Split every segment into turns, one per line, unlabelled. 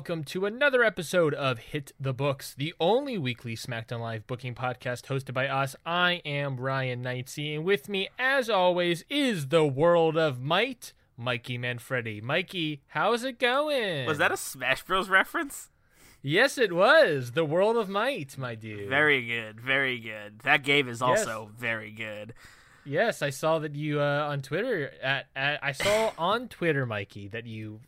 Welcome to another episode of Hit the Books, the only weekly SmackDown Live booking podcast hosted by us. I am Ryan Knightsey, and with me, as always, is the world of might, Mikey Manfredi. Mikey, how's it going?
Was that a Smash Bros. reference?
Yes, it was. The world of might, my dude.
Very good, very good. That game is also very good.
Yes, I saw that you uh, on Twitter. At, at I saw on Twitter, Mikey, that you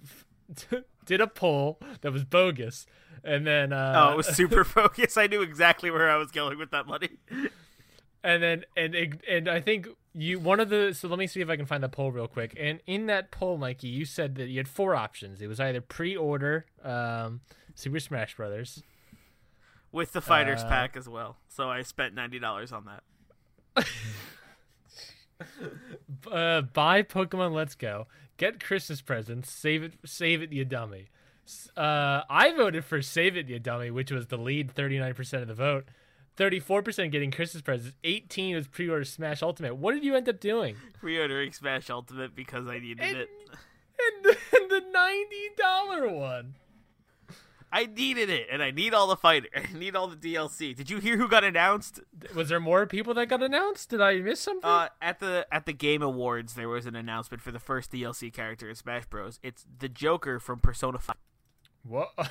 did a poll that was bogus, and then uh,
Oh, it was super focused. I knew exactly where I was going with that money.
and then and and I think you one of the so let me see if I can find the poll real quick. And in that poll, Mikey, you said that you had four options. It was either pre-order um, Super Smash Brothers,
With the Fighters
Uh,
pack as well. So I spent $90 on that.
uh, buy Pokemon Let's Go, get Christmas presents, save it, save it, you dummy. Uh, I voted for Save It, you dummy, which was the lead, thirty nine percent of the vote. Thirty four percent getting Christmas presents. Eighteen was pre-order Smash Ultimate. What did you end up doing?
Pre-ordering Smash Ultimate because I needed
And-
it.
And the, and the ninety dollar one.
I needed it, and I need all the fighter. I need all the DLC. Did you hear who got announced?
Was there more people that got announced? Did I miss something?
Uh, at the at the Game Awards, there was an announcement for the first DLC character in Smash Bros. It's the Joker from Persona 5.
what?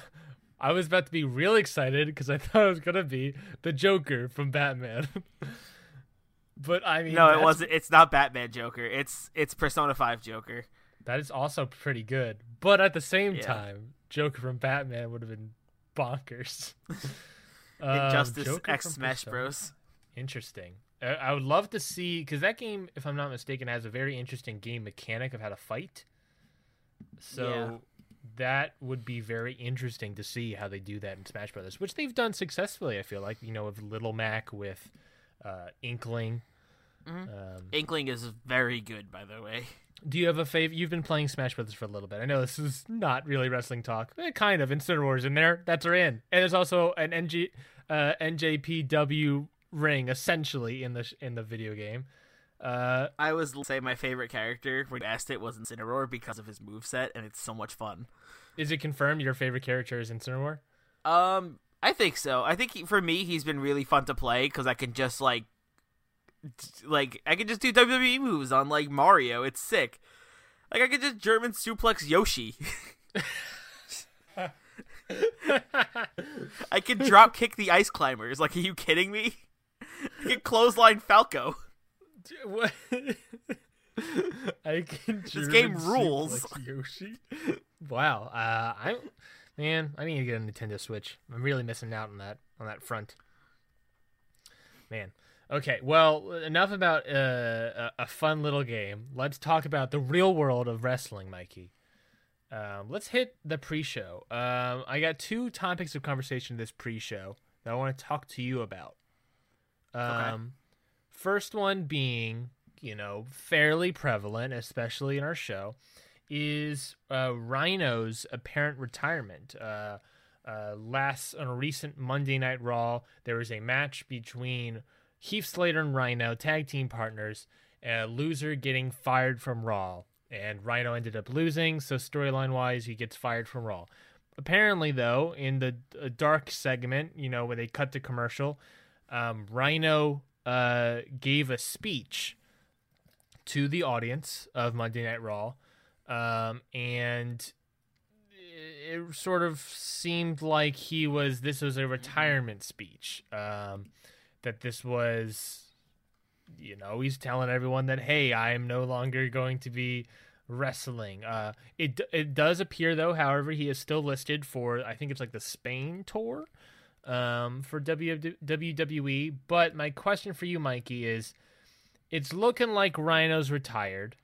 I was about to be real excited because I thought it was gonna be the Joker from Batman. but I mean,
No, it wasn't. It's not Batman Joker. It's it's Persona 5 Joker.
That is also pretty good. But at the same
Yeah.
time, Joker from Batman would have been bonkers. Um,
Injustice
Joker
X Smash
Persona.
Bros.
Interesting. I I would love to see because that game, if I'm not mistaken, has a very interesting game mechanic of how to fight. So
Yeah.
that would be very interesting to see how they do that in Smash Brothers, which they've done successfully. I feel like you know with Little Mac, with uh, Inkling.
Mm-hmm.
Um,
Inkling is very good, by the way.
Do you have a favorite? You've been playing Smash Brothers for a little bit. I know this is not really wrestling talk. Eh, kind of. Incineroar's Wars in there. That's are in. And there's also an NG, uh, NJPW ring essentially in the sh- in the video game. Uh,
I was say my favorite character when asked it was Incineroar because of his moveset, and it's so much fun.
is it confirmed your favorite character is Incineroar?
Um, I think so. I think he, for me, he's been really fun to play because I can just like, like I can just do WWE moves on like Mario. It's sick. Like I could just German suplex Yoshi. I can drop kick the ice climbers. Like, are you kidding me? I can clothesline Falco.
What? I can.
This game rules.
Yoshi. Wow. Uh, I'm man, I need to get a Nintendo Switch. I'm really missing out on that on that front. Man. Okay. Well, enough about uh, a, a fun little game. Let's talk about the real world of wrestling, Mikey. Um, let's hit the pre-show. Um, I got two topics of conversation this pre-show that I want to talk to you about. Um, First one being, you know, fairly prevalent, especially in our show, is uh, Rhino's apparent retirement. Uh, uh, last on a recent Monday Night Raw, there was a match between Heath Slater and Rhino, tag team partners, a loser getting fired from Raw. And Rhino ended up losing, so storyline wise, he gets fired from Raw. Apparently, though, in the uh, dark segment, you know, where they cut to commercial, um, Rhino uh, gave a speech to the audience of Monday Night Raw, um, and it, it sort of seemed like he was this was a retirement speech. Um, that this was, you know, he's telling everyone that hey, I am no longer going to be Wrestling. Uh, it it does appear though, however, he is still listed for I think it's like the Spain tour, um, for WWE. But my question for you, Mikey, is, it's looking like Rhino's retired,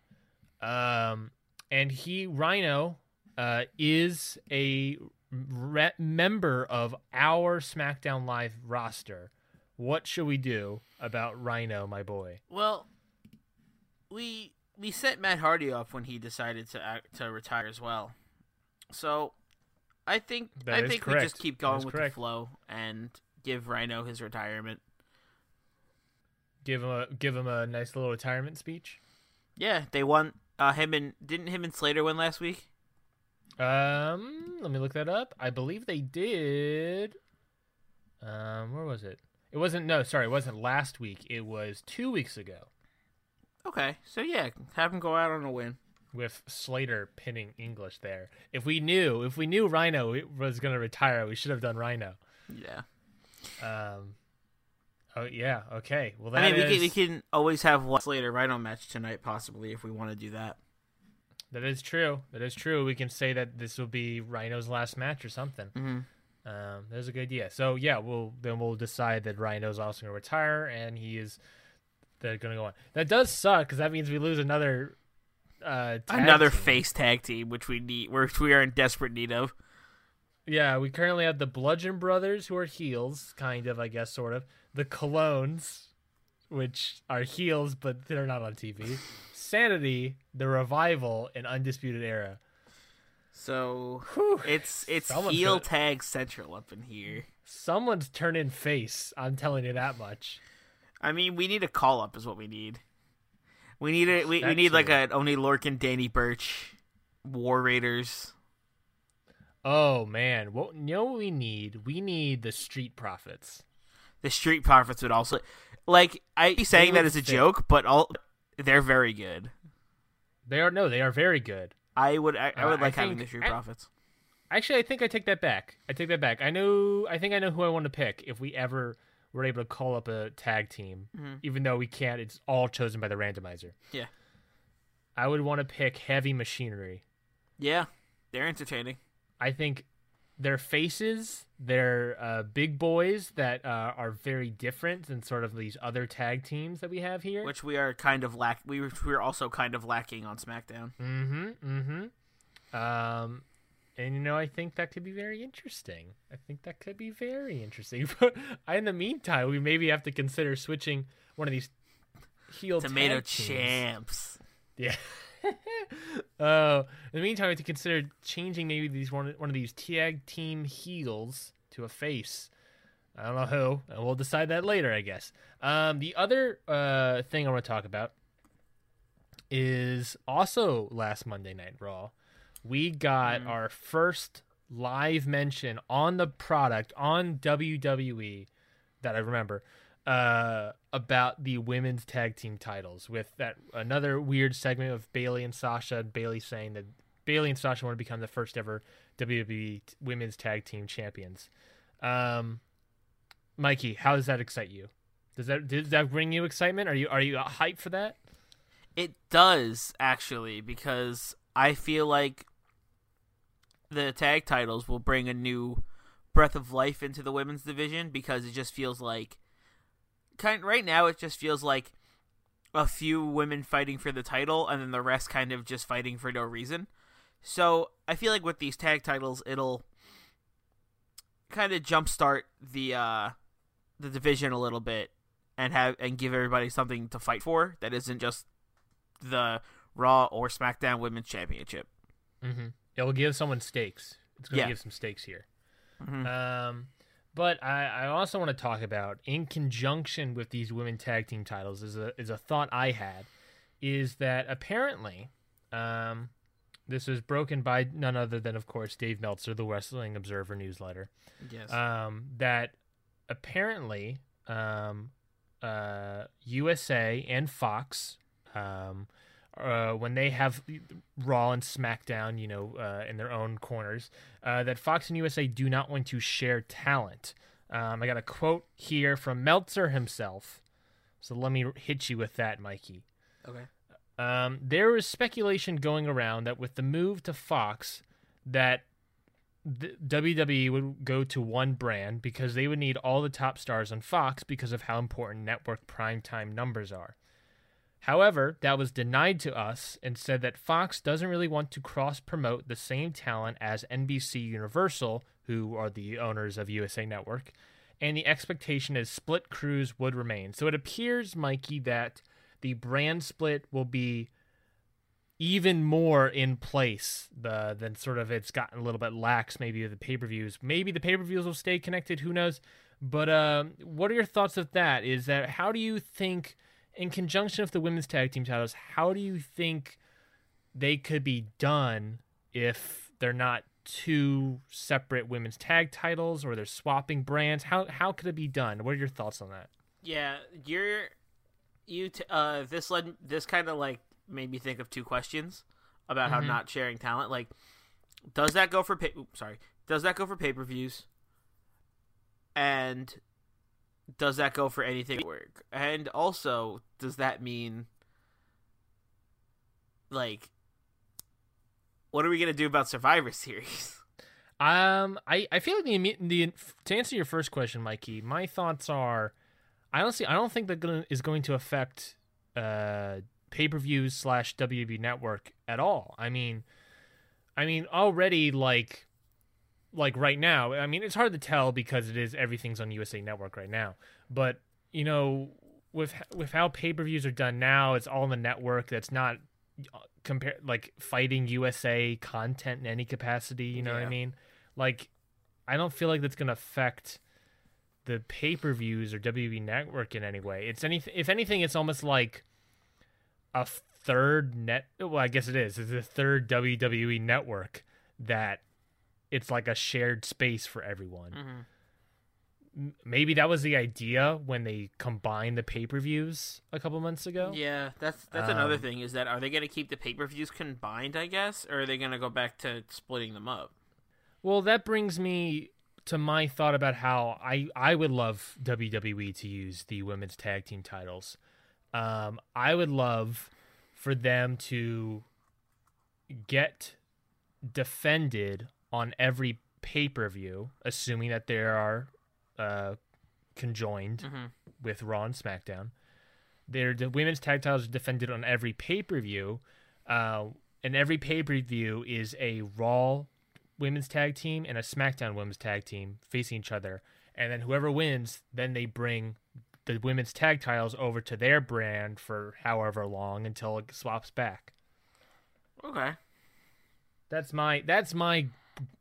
um, and he Rhino, uh, is a re- member of our SmackDown Live roster. What should we do about Rhino, my boy?
Well, we we set Matt Hardy up when he decided to act, to retire as well. So, I think
That
I think we just keep going with
correct.
the flow and give Rhino his retirement.
Give him a give him a nice little retirement speech.
Yeah, they won. Uh, him and didn't him and Slater win last week?
Um, let me look that up. I believe they did. Um, where was it? It wasn't. No, sorry, it wasn't last week. It was two weeks ago
Okay, so yeah, have him go out on a win.
with Slater pinning English there. If we knew, if we knew Rhino was going to retire, we should have done Rhino.
Yeah,
Um. Oh yeah. Okay. Well, that
I mean we can, we can always have one Slater Rhino match tonight, possibly if we want to do that.
that is true. That is true. We can say that this will be Rhino's last match or something.
Mhm.
Um, that's a good idea. So yeah, we'll then we'll decide that Rhino's also going to retire and he is they're going to go on. That does suck because that means we lose another uh
Another
team.
face tag team, which we need, which we are in desperate need of.
Yeah, we currently have the Bludgeon Brothers who are heels, kind of, I guess, sort of. The Colóns, which are heels, but they're not on TV. Sanity, the Revival, and Undisputed Era.
So
Whew.
it's it's
Someone's
heel
gonna-
tag central up in here.
Someone's turning face. I'm telling you that much.
I mean, we need a call up, is what we need. We need a we, we need like
too.
a Oni Lorcan, Danny Burch, War Raiders.
Oh man, what you know what we need? We need the Street Profits.
The Street Profits would also like I be saying that as a joke, but all they're very good.
They are no, they are very good.
I would I, I
Uh,
would
I
like having
think-
the Street
I-
Profits.
Actually, I think I take that back. I take that back. I know. I think I know who I want to pick if we ever were able to call up a tag team. Even though we can't, it's all chosen by the randomizer.
Yeah,
I would want to pick Heavy Machinery.
yeah, they're entertaining.
I think their faces, they're uh, big boys that uh, are very different than sort of these other tag teams that we have here.
Which we are kind of lack. We were, we also kind of lacking on SmackDown.
Mm-hmm. Mm-hmm. Um, and you know, I think that could be very interesting. I think that could be very interesting. But in the meantime, we maybe have to consider switching one of these heel
Tomato champs.
Yeah. uh, in the meantime, we have to consider changing maybe these one one of these tag team heels to a face. I don't know who, and we'll decide that later, I guess. Um, the other uh, thing I want to talk about is also last Monday Night Raw. We got our first live mention on the product on WWE that I remember uh, about the women's tag team titles with that another weird segment of Bayley and Sasha. Bayley saying that Bayley and Sasha want to become the first ever WWE women's tag team champions. Um, Mikey, how does that excite you? Does that does that bring you excitement? Are you are you hyped for that?
It does actually because I feel like the tag titles will bring a new breath of life into the women's division because it just feels like kind right now it just feels like a few women fighting for the title and then the rest kind of just fighting for no reason. So, I feel like with these tag titles it'll kind of jumpstart the uh the division a little bit and have and give everybody something to fight for that isn't just the Raw or SmackDown Women's Championship.
Mm-hmm. It will give someone stakes. It's going to
Yeah.
give some stakes here.
Mhm.
Um, but I, I also want to talk about in conjunction with these women tag team titles is a is a thought I had is that apparently, um, this was broken by none other than of course Dave Meltzer, the Wrestling Observer newsletter.
Yes.
Um, that apparently, um, uh, USA and Fox, um, uh, when they have Raw and SmackDown, you know, uh, in their own corners, uh, that Fox and USA do not want to share talent. Um, I got a quote here from Meltzer himself. So let me hit you with that, Mikey.
okay.
Um, there was speculation going around that with the move to Fox, that the WWE would go to one brand because they would need all the top stars on Fox because of how important network primetime numbers are. However, that was denied to us and said that Fox doesn't really want to cross promote the same talent as NBC Universal, who are the owners of USA Network, and the expectation is split crews would remain. So it appears, Mikey, that the brand split will be even more in place the, than sort of it's gotten a little bit lax maybe with the pay-per-views. Maybe the pay-per-views will stay connected who knows? But uh, what are your thoughts of that? Is that how do you think in conjunction with the women's tag team titles how do you think they could be done if they're not two separate women's tag titles or they're swapping brands how how could it be done what are your thoughts on that
Yeah, you're you. T- uh, this led this kind of like made me think of two questions about how not sharing talent. Like, does that go for pay? Oops, sorry, does that go for pay per views? And does that go for anything work? And also, does that mean like what are we gonna do about Survivor Series?
Um, I, I feel like the, the to answer your first question, Mikey, my thoughts are, I honestly I don't think that gonna, is going to affect uh pay per views slash WB Network at all. I mean, I mean already like like right now. I mean, it's hard to tell because it is everything's on USA Network right now. But you know, with with how pay per views are done now, it's all on the network. That's not uh, compare like fighting USA content in any capacity. You know what I mean? Like, I don't feel like that's gonna affect the pay per views or WWE Network in any way. It's anything. If anything, it's almost like a third net. Well, I guess it is. It's a third WWE network that it's like a shared space for everyone. M- Maybe that was the idea when they combined the pay per views a couple months ago.
Yeah, that's that's another
Um,
thing. Is that are they going to keep the pay per views combined? I guess, or are they going to go back to splitting them up?
Well, that brings me to my thought about how I I would love WWE to use the women's tag team titles. Um, I would love for them to get defended on every pay per view, assuming that there are uh, conjoined with Raw and SmackDown. Their the women's tag titles are defended on every pay per view, uh, and every pay per view is a Raw women's tag team and a SmackDown women's tag team facing each other, and then whoever wins, then they bring the women's tag titles over to their brand for however long until it swaps back.
Okay.
That's my that's my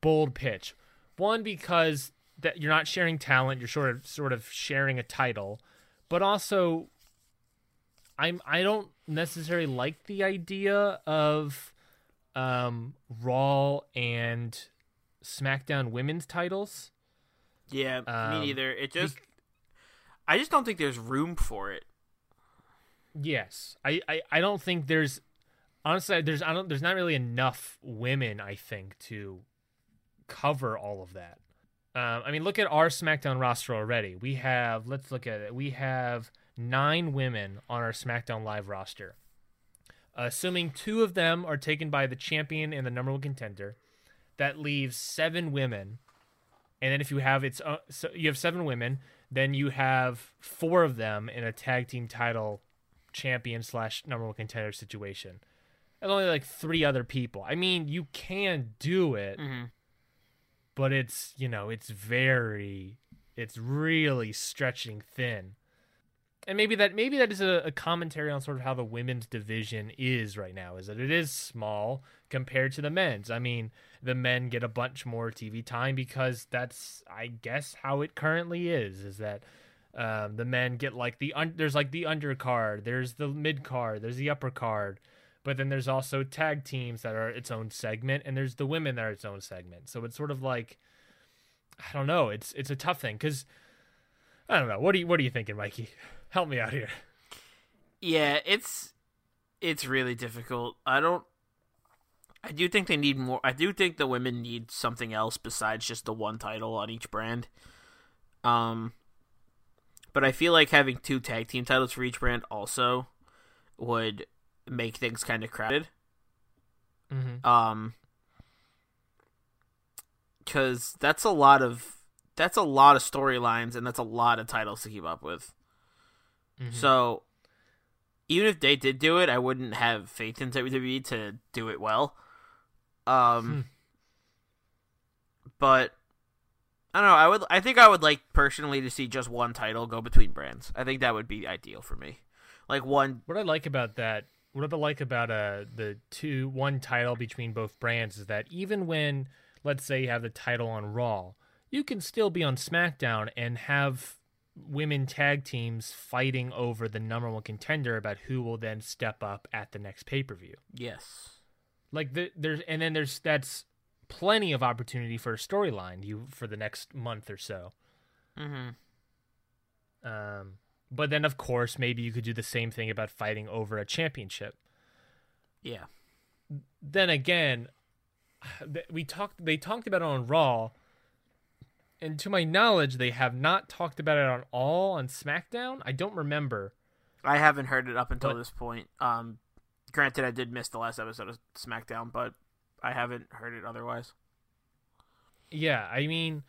bold pitch. One because that you're not sharing talent, you're sort of sort of sharing a title, but also I'm I don't necessarily like the idea of um Raw and SmackDown women's titles.
Yeah,
Um,
me neither. It just, I just don't think there's room for it.
Yes, I, I, I don't think there's honestly there's I don't there's not really enough women I think to cover all of that. Um, I mean, look at our SmackDown roster already. We have let's look at it. We have nine women on our SmackDown Live roster. Assuming two of them are taken by the champion and the number one contender, that leaves seven women. And then if you have its own, so you have seven women, then you have four of them in a tag team title champion slash number one contender situation. And only like three other people. I mean, you can do it, but it's you know it's very, it's really stretching thin. And maybe that maybe that is a, a commentary on sort of how the women's division is right now. Is that it is small compared to the men's. I mean, the men get a bunch more TV time because that's I guess how it currently is. Is that um, the men get like the un- there's like the undercard, there's the mid card, there's the upper card, but then there's also tag teams that are its own segment, and there's the women that are its own segment. So it's sort of like I don't know. It's it's a tough thing because I don't know. What are you what are you thinking, Mikey? Help me out here.
Yeah, it's it's really difficult. I don't. I do think they need more. I do think the women need something else besides just the one title on each brand. Um, but I feel like having two tag team titles for each brand also would make things kind of crowded.
Mm-hmm.
Um, because that's a lot of that's a lot of storylines and that's a lot of titles to keep up with.
Mm-hmm.
So, even if they did do it, I wouldn't have faith in WWE to do it well. Um,
Hmm.
but I don't know. I would. I think I would like personally to see just one title go between brands. I think that would be ideal for me. Like one.
What I like about that, what I like about uh the two one title between both brands is that even when let's say you have the title on Raw, you can still be on SmackDown and have women tag teams fighting over the number one contender about who will then step up at the next pay per view.
Yes.
Like the, there's and then there's that's plenty of opportunity for a storyline you for the next month or so.
Mm-hmm.
Um, but then of course maybe you could do the same thing about fighting over a championship.
Yeah.
then again, we talked. They talked about it on Raw, and to my knowledge, they have not talked about it on all on SmackDown. I don't remember.
I haven't heard it up until
But-
this point. Um, granted, I did miss the last episode of SmackDown, but I haven't heard it otherwise.
Yeah, I mean,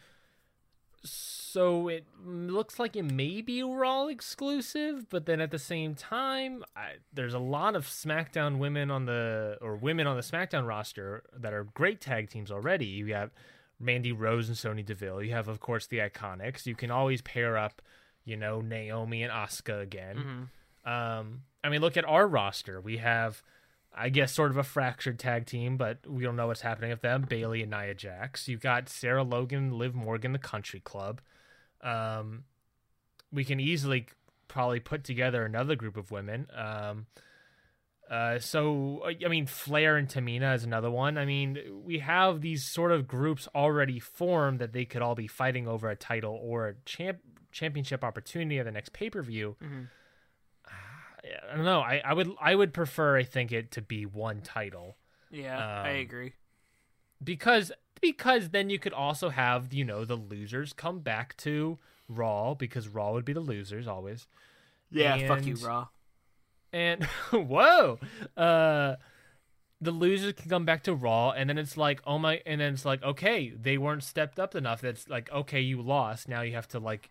so it looks like it may be Raw exclusive, but then at the same time, I, there's a lot of SmackDown women on the or women on the SmackDown roster that are great tag teams already. You have Mandy Rose and Sonya Deville. You have, of course, the Iconics. You can always pair up, you know, Naomi and Asuka again. Um, I mean, look at our roster. We have, I guess, sort of a fractured tag team, but we don't know what's happening with them. Bayley and Nia Jax. You've got Sarah Logan, Liv Morgan, the Country Club. Um, we can easily probably put together another group of women. Um, uh, so I mean, Flair and Tamina is another one. I mean, we have these sort of groups already formed that they could all be fighting over a title or a champ championship opportunity at the next pay per view. I don't know. I, I would I would prefer I think it to be one title
Yeah, I
Um,
agree.
because because then you could also have you know the losers come back to Raw because Raw would be the losers always.
Yeah, fuck you, Raw.
And whoa, uh, the losers can come back to Raw, and then it's like, oh my, and then it's like, okay, they weren't stepped up enough. That's like, okay, you lost. Now you have to like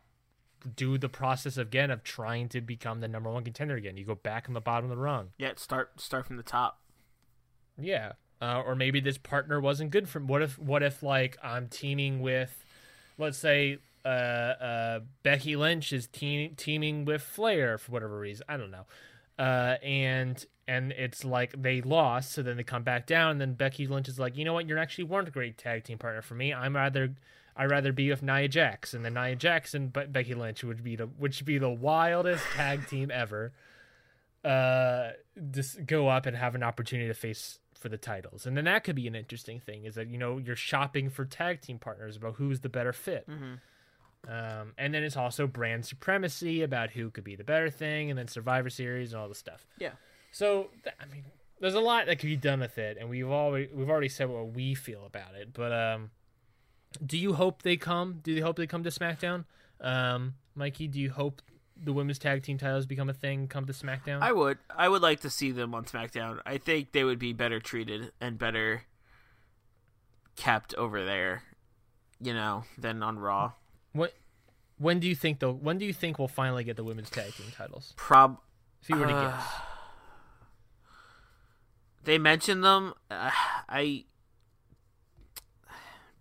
do the process again of trying to become the number one contender again. You go back on the bottom of the rung.
Yeah, start start from the top.
Yeah. Uh, or maybe this partner wasn't good for. What if? What if like I'm teaming with, let's say, uh, uh, Becky Lynch is te- teaming with Flair for whatever reason. I don't know. Uh, and and it's like they lost, so then they come back down, and then Becky Lynch is like, you know what, You're actually weren't a great tag team partner for me. I'm rather. I'd rather be with Nia Jax, and then Nia Jax and Be- Becky Lynch would be the which would be the wildest tag team ever uh just go up and have an opportunity to face for the titles. And then that could be an interesting thing is that you know you're shopping for tag team partners about who's the better fit. Um, and then it's also brand supremacy about who could be the better thing and then survivor series and all this stuff.
Yeah.
so th- i mean there's a lot that could be done with it and we've already we've already said what we feel about it but um do you hope they come do you hope they come to smackdown um mikey do you hope the women's tag team titles become a thing come to smackdown
I would. I would like to see them on SmackDown. I think they would be better treated and better kept over there, you know, than on Raw.
What? When do you think though? When do you think we'll finally get the women's tag team titles?
Prob
If you were to
Uh,
guess,
they mentioned them. Uh, I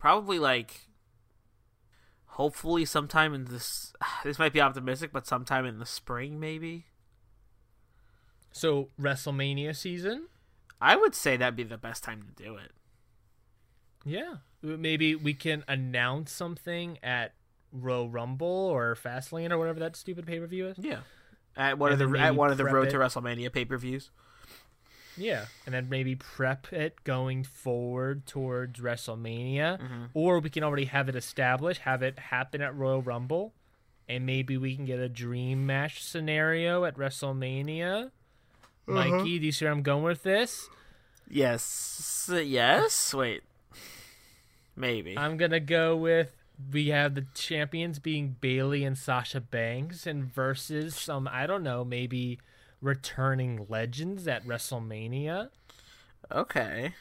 probably like hopefully sometime in this this might be optimistic, but sometime in the spring maybe.
so WrestleMania season.
I would say that'd be the best time to do it.
Yeah, maybe we can announce something at Royal Rumble or Fastlane or whatever that stupid pay per view is.
Yeah. At one
And
of the at one of the Road
it.
to WrestleMania pay-per-views.
Yeah, and then maybe prep it going forward towards WrestleMania,
Mm-hmm.
or we can already have it established, have it happen at Royal Rumble, and maybe we can get a dream match scenario at WrestleMania.
Uh-huh.
Mikey, do you see where I'm going with this?
Yes. Yes. Wait. Maybe.
I'm gonna go with we have the champions being Bayley and Sasha Banks, and versus some I don't know maybe returning legends at WrestleMania.
Okay.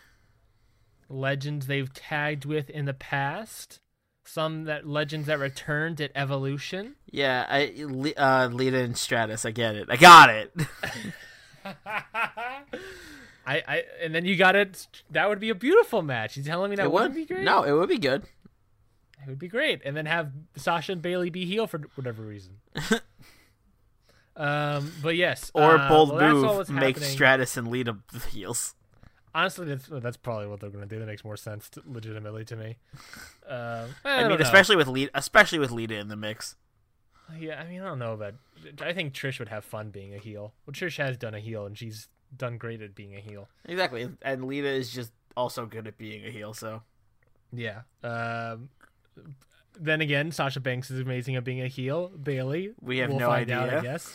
Legends they've tagged with in the past. Some that legends that returned at Evolution.
Yeah, I uh, Lita and Stratus. I get it. I got it.
I, I and then you got it. That would be a beautiful match. You telling me that
it would
be great?
No, it would be good.
it would be great. And then have Sasha and Bayley be heel for whatever reason. um, but yes,
Or
uh,
bold
well,
move, make. Stratus and lead Lita heels.
Honestly, that's that's probably what they're gonna do. That makes more sense, to, legitimately, to me. Uh, I,
I, mean,
know.
especially with Lita, especially with Lita in the mix.
yeah. I mean, I don't know about. I think Trish would have fun being a heel. Well, Trish has done a heel, and she's done great at being a heel.
Exactly, and Lita is just also good at being a heel. So
Yeah. Um, then again, Sasha Banks is amazing at being a heel. Bayley,
We have
we'll
no
find out, I
idea.
guess.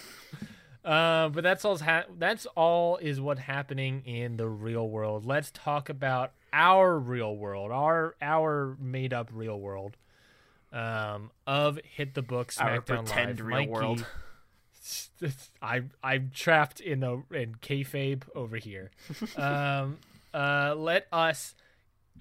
Uh, but that's all. Ha- that's all is what happening in the real world. Let's talk about our real world, our our made up real world, um, of hit the book
Our pretend
Live.
real
Mikey,
world.
I I'm trapped in a in kayfabe over here. um, uh, let us,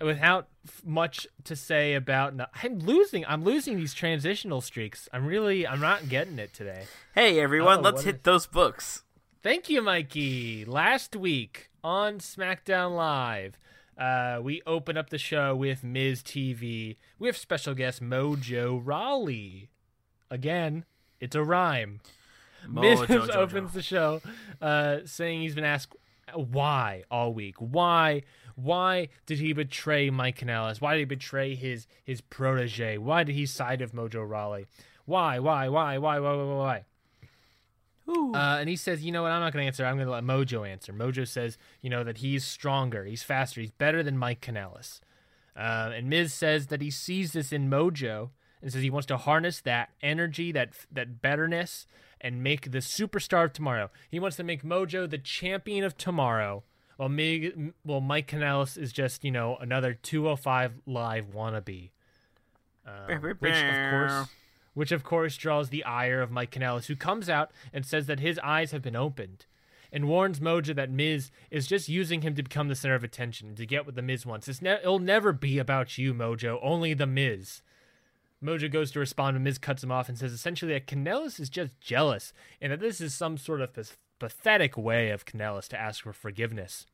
without f- much to say about, no, I'm losing. I'm losing these transitional streaks. I'm really. I'm not getting it today.
hey everyone,
Oh,
let's hit
is-
those books.
Thank you, Mikey. Last week on SmackDown Live, uh, we open up the show with Miz TV with special guest Mojo Rawley. Again, it's a rhyme. Miz
Mojo Jojo.
opens the show uh, saying he's been asked why all week. Why? Why did he betray Mike Kanellis? Why did he betray his his protege? Why did he side of Mojo Rawley? Why? Why? Why? Why? Why? Why? Why? why? Uh, and he says, you know what? I'm not going to answer. I'm going to let Mojo answer. Mojo says, you know, that he's stronger, he's faster, he's better than Mike Kanellis. Uh, and Miz says that he sees this in Mojo and says he wants to harness that energy, that that betterness, and make the superstar of tomorrow. He wants to make Mojo the champion of tomorrow. While Mig, well, Mike Kanellis is just you know another 205 live wannabe. Um, which of course which of course draws the ire of Mike Kanellis, who comes out and says that his eyes have been opened, and warns Mojo that Miz is just using him to become the center of attention to get what the Miz wants. It's ne- it'll never be about you, Mojo, only the Miz. Mojo goes to respond, and Miz cuts him off and says essentially that Kanellis is just jealous, and that this is some sort of pathetic way of Kanellis to ask for forgiveness.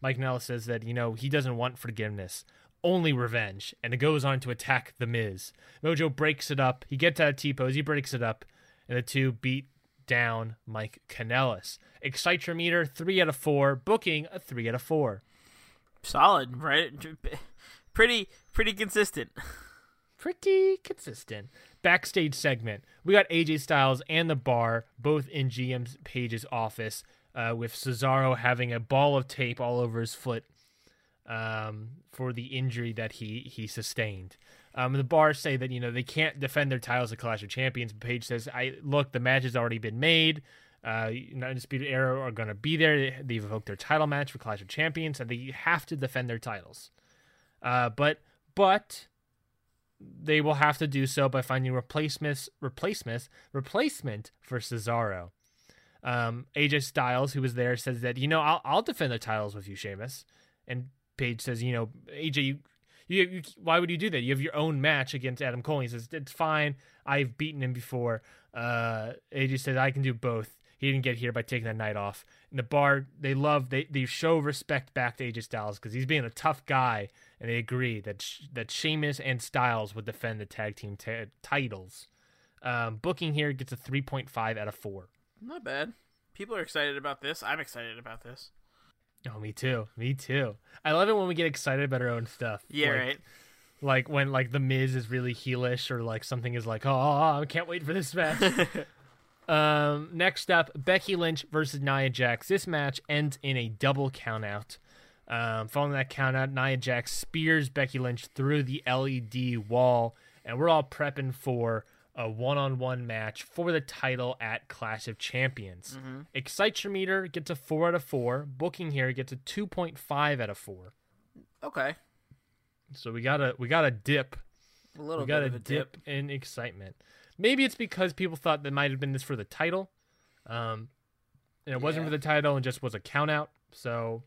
Mike Kanellis says that, you know, he doesn't want forgiveness, only revenge, and it goes on to attack The Miz. Mojo breaks it up. He gets out of T pose, he breaks it up, and the two beat down Mike Kanellis. Excitrometer, 3 out of 4. Booking, a 3 out of 4.
Solid, right? Pretty, pretty consistent.
pretty consistent. Backstage segment. We got AJ Styles and the bar both in GM Paige's office, uh, with Cesaro having a ball of tape all over his foot um, for the injury that he he sustained. Um, the bar say that you know they can't defend their titles at Clash of Champions. Paige says, "I look, the match has already been made. Uh, Undisputed Era are going to be there. They've evoked their title match for Clash of Champions, and they have to defend their titles. Uh, but but they will have to do so by finding replacements, replacements, replacement for Cesaro. Um, AJ Styles, who was there, says that you know I'll I'll defend the titles with you, Sheamus. And Paige says, you know, AJ, you, you, you why would you do that? You have your own match against Adam Cole. He says it's fine. I've beaten him before. Uh, AJ says I can do both. He didn't get here by taking the night off. In the bar, they love they they show respect back to AJ Styles because he's being a tough guy, and they agree that that Sheamus and Styles would defend the tag team ta titles. Um, booking here gets a three point five out of four.
Not bad. People are excited about this. I'm excited about this.
Oh, me too. Me too. I love it when we get excited about our own stuff.
Yeah,
Like-
right.
Like when like the Miz is really heelish, or like something is like, oh, I can't wait for this match. um, next up, Becky Lynch versus Nia Jax. This match ends in a double countout. Um, following that countout, Nia Jax spears Becky Lynch through the LED wall, and we're all prepping for a one-on-one match for the title at Clash of Champions. Excitometer gets a four out of four. Booking here gets a two point five out of four.
Okay.
So we got a we got a dip
A little
we got
bit
a
of a
dip,
dip.
in excitement. Maybe it's because people thought that might have been this for the title. Um, and it wasn't for the title and just was a count out. So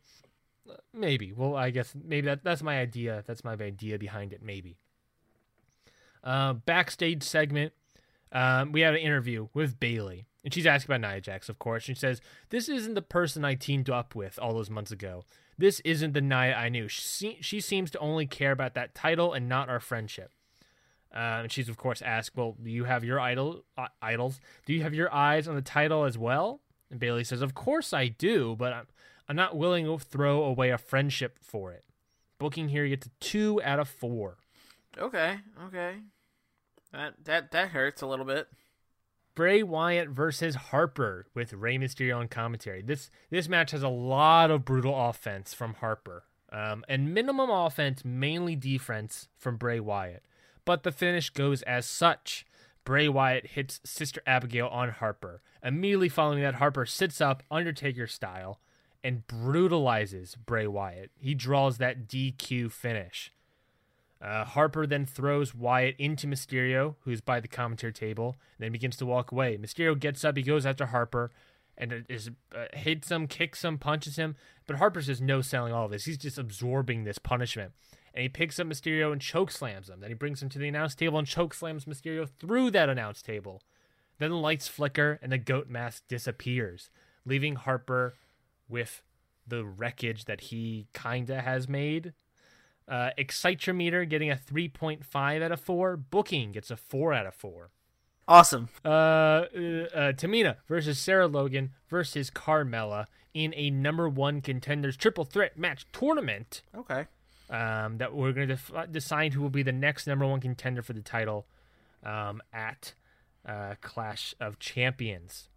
maybe. Well, I guess maybe that that's my idea. That's my idea behind it. Maybe. Uh, backstage segment. Um, we had an interview with Bayley, and she's asking about Nia Jax, of course. She says, "This isn't the person I teamed up with all those months ago. This isn't the Nia I knew. She, she seems to only care about that title and not our friendship." Uh, and she's of course asked, "Well, do you have your idol uh, idols? Do you have your eyes on the title as well?" And Bayley says, "Of course I do, but I'm I'm not willing to throw away a friendship for it." Booking here gets a two out of four.
Okay, okay. That that that hurts a little bit.
Bray Wyatt versus Harper with Rey Mysterio on commentary. This this match has a lot of brutal offense from Harper, um, and minimum offense, mainly defense from Bray Wyatt. But the finish goes as such. Bray Wyatt hits Sister Abigail on Harper. Immediately following that, Harper sits up Undertaker style and brutalizes Bray Wyatt. He draws that DQ finish. Uh, Harper then throws Wyatt into Mysterio, who's by the commentary table, and then begins to walk away. Mysterio gets up, he goes after Harper, and is uh, hits him, kicks him, punches him. But Harper's just no selling all of this. He's just absorbing this punishment. And he picks up Mysterio and choke slams him. Then he brings him to the announce table and choke slams Mysterio through that announce table. Then the lights flicker and the goat mask disappears, leaving Harper with the wreckage that he kinda has made. Uh, Excitometer getting a 3.5 out of 4. Booking gets a 4 out of 4.
Awesome.
Uh, uh, uh, Tamina versus Sarah Logan versus Carmella in a number one contenders triple threat match tournament.
Okay.
Um, that we're going to def- decide who will be the next number one contender for the title um, at uh, Clash of Champions.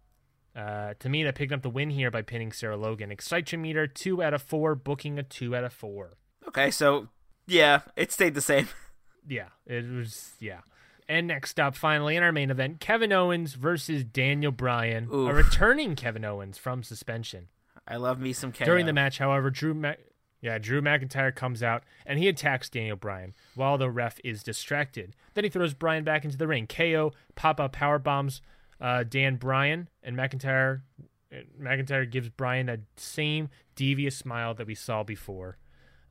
Uh, Tamina picked up the win here by pinning Sarah Logan. Excitement meter 2 out of 4. Booking a 2 out of 4.
Okay, so yeah, it stayed the same.
Yeah, it was yeah. And next up, finally in our main event, Kevin Owens versus Daniel Bryan, a returning Kevin Owens from suspension.
I love me some Kevin.
During the match, however, Drew Mac- yeah, Drew McIntyre comes out and he attacks Daniel Bryan while the ref is distracted. Then he throws Bryan back into the ring. KO pop up power bombs uh, Dan Bryan and McIntyre. McIntyre gives Bryan that same devious smile that we saw before,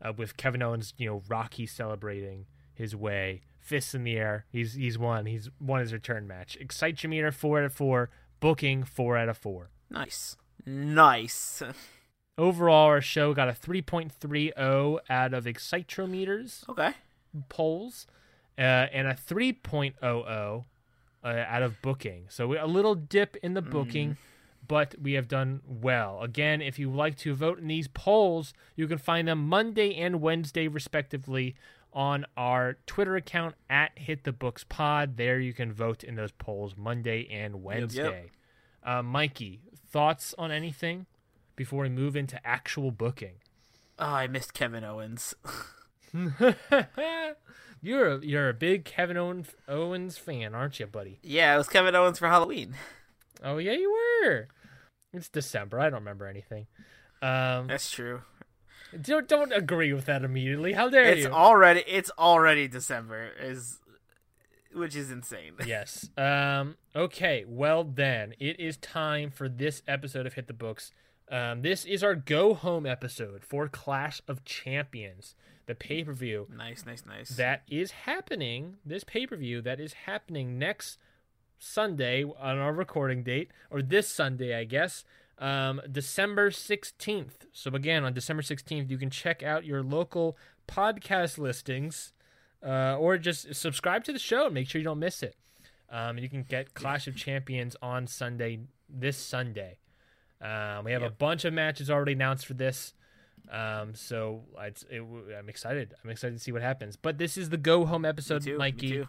uh, with Kevin Owens, you know, Rocky celebrating his way, fists in the air. He's he's won. He's won his return match. Excite Excitometer four out of four. Booking four out of four.
Nice. Nice.
Overall, our show got a 3.30 out of Excitometers
Okay.
polls uh, and a 3.00 uh, out of booking. So we, a little dip in the booking, but we have done well. Again, if you like to vote in these polls, you can find them Monday and Wednesday, respectively, on our Twitter account at Hit the Books Pod. There you can vote in those polls Monday and Wednesday. Uh, Mikey, thoughts on anything before we move into actual booking?
Oh, I missed Kevin Owens.
you're a, you're a big Kevin Owen, Owens fan, aren't you, buddy?
yeah, it was Kevin Owens for Halloween.
Oh yeah, you were. It's December. I don't remember anything. Um,
That's true.
don't don't agree with that immediately. How dare
It's
you?
already it's already December is which is insane.
yes. Um. Okay. Well then, it is time for this episode of Hit the Books. Um. This is our go home episode for Clash of Champions, the pay per view
Nice, nice, nice.
that is happening. This pay per view that is happening next Sunday on our recording date, or this Sunday, I guess, um, December 16th. So, again, on December 16th, you can check out your local podcast listings uh, or just subscribe to the show and make sure you don't miss it. Um, you can get Clash of Champions on Sunday, this Sunday. Um, we have a bunch of matches already announced for this. Um, so it's, it, I'm excited. I'm excited to see what happens. But this is the go home episode,
too,
Mikey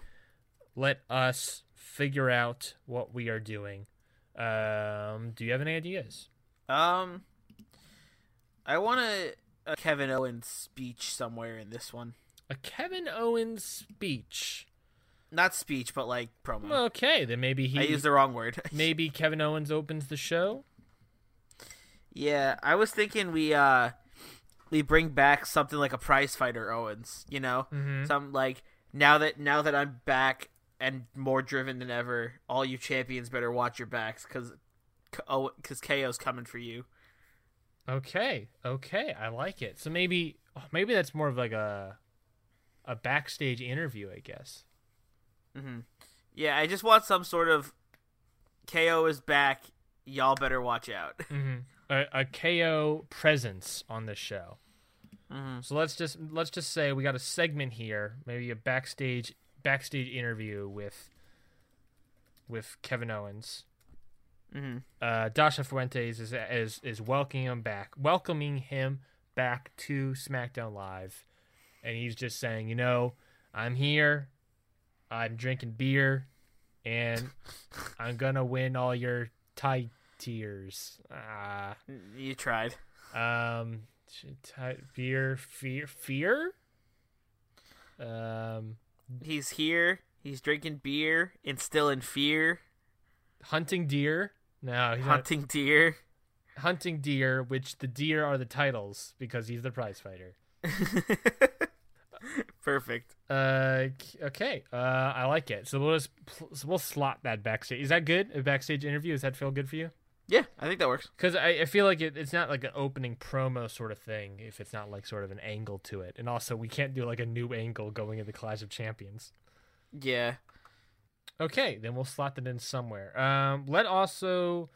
let us figure out what we are doing. Um, do you have any ideas?
Um I want a, a Kevin Owens speech somewhere in this one.
A Kevin Owens speech.
Not speech, but like promo.
Okay, then maybe he
I used the wrong word.
maybe Kevin Owens opens the show.
Yeah, I was thinking we uh we bring back something like a prize fighter Owens, you know?
Mhm.
Some like now that now that I'm back and more driven than ever, all you champions better watch your backs cuz oh, because KO's coming for you.
Okay, okay, I like it. So maybe oh, maybe that's more of like a a backstage interview, I guess.
Yeah, I just want some sort of KO is back. Y'all better watch out.
A, a KO presence on the show.
Mm-hmm.
So let's just let's just say we got a segment here, maybe a backstage backstage interview with with Kevin Owens.
mm-hmm.
Uh, Dasha Fuentes is, is is welcoming him back, welcoming him back to SmackDown Live, and he's just saying, you know, I'm here, I'm drinking beer, and I'm gonna win all your tie tears. Uh,
You tried.
um, beer, fear, fear. Um,
He's here. He's drinking beer, and still in fear,
hunting deer. No, he's not
hunting deer.
hunting deer, which the deer are the titles because he's the prize fighter.
Perfect.
Uh, okay. Uh, I like it. So we'll just pl- so we'll slot that backstage. Is that good? A backstage interview? Does that feel good for you?
Yeah, I think that works.
Because I, I feel like it, it's not like an opening promo sort of thing if it's not like sort of an angle to it. And also, we can't do like a new angle going into Clash of Champions.
Yeah.
Okay, then we'll slot that in somewhere. Um, let also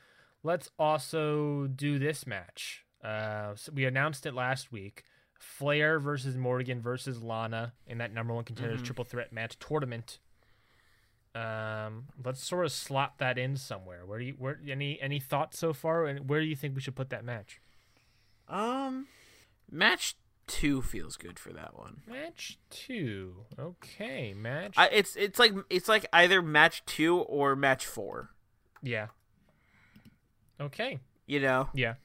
let's also do this match. Uh, so we announced it last week. Flair versus Morgan versus Lana in that number one contenders triple threat match tournament. Um, let's sort of slot that in somewhere. Where do you where any any thoughts so far? And where do you think we should put that match?
Um, match two feels good for that one.
Match two. Okay, match.
I, it's it's like it's like either match two or match four.
yeah. Okay.
You know.
Yeah.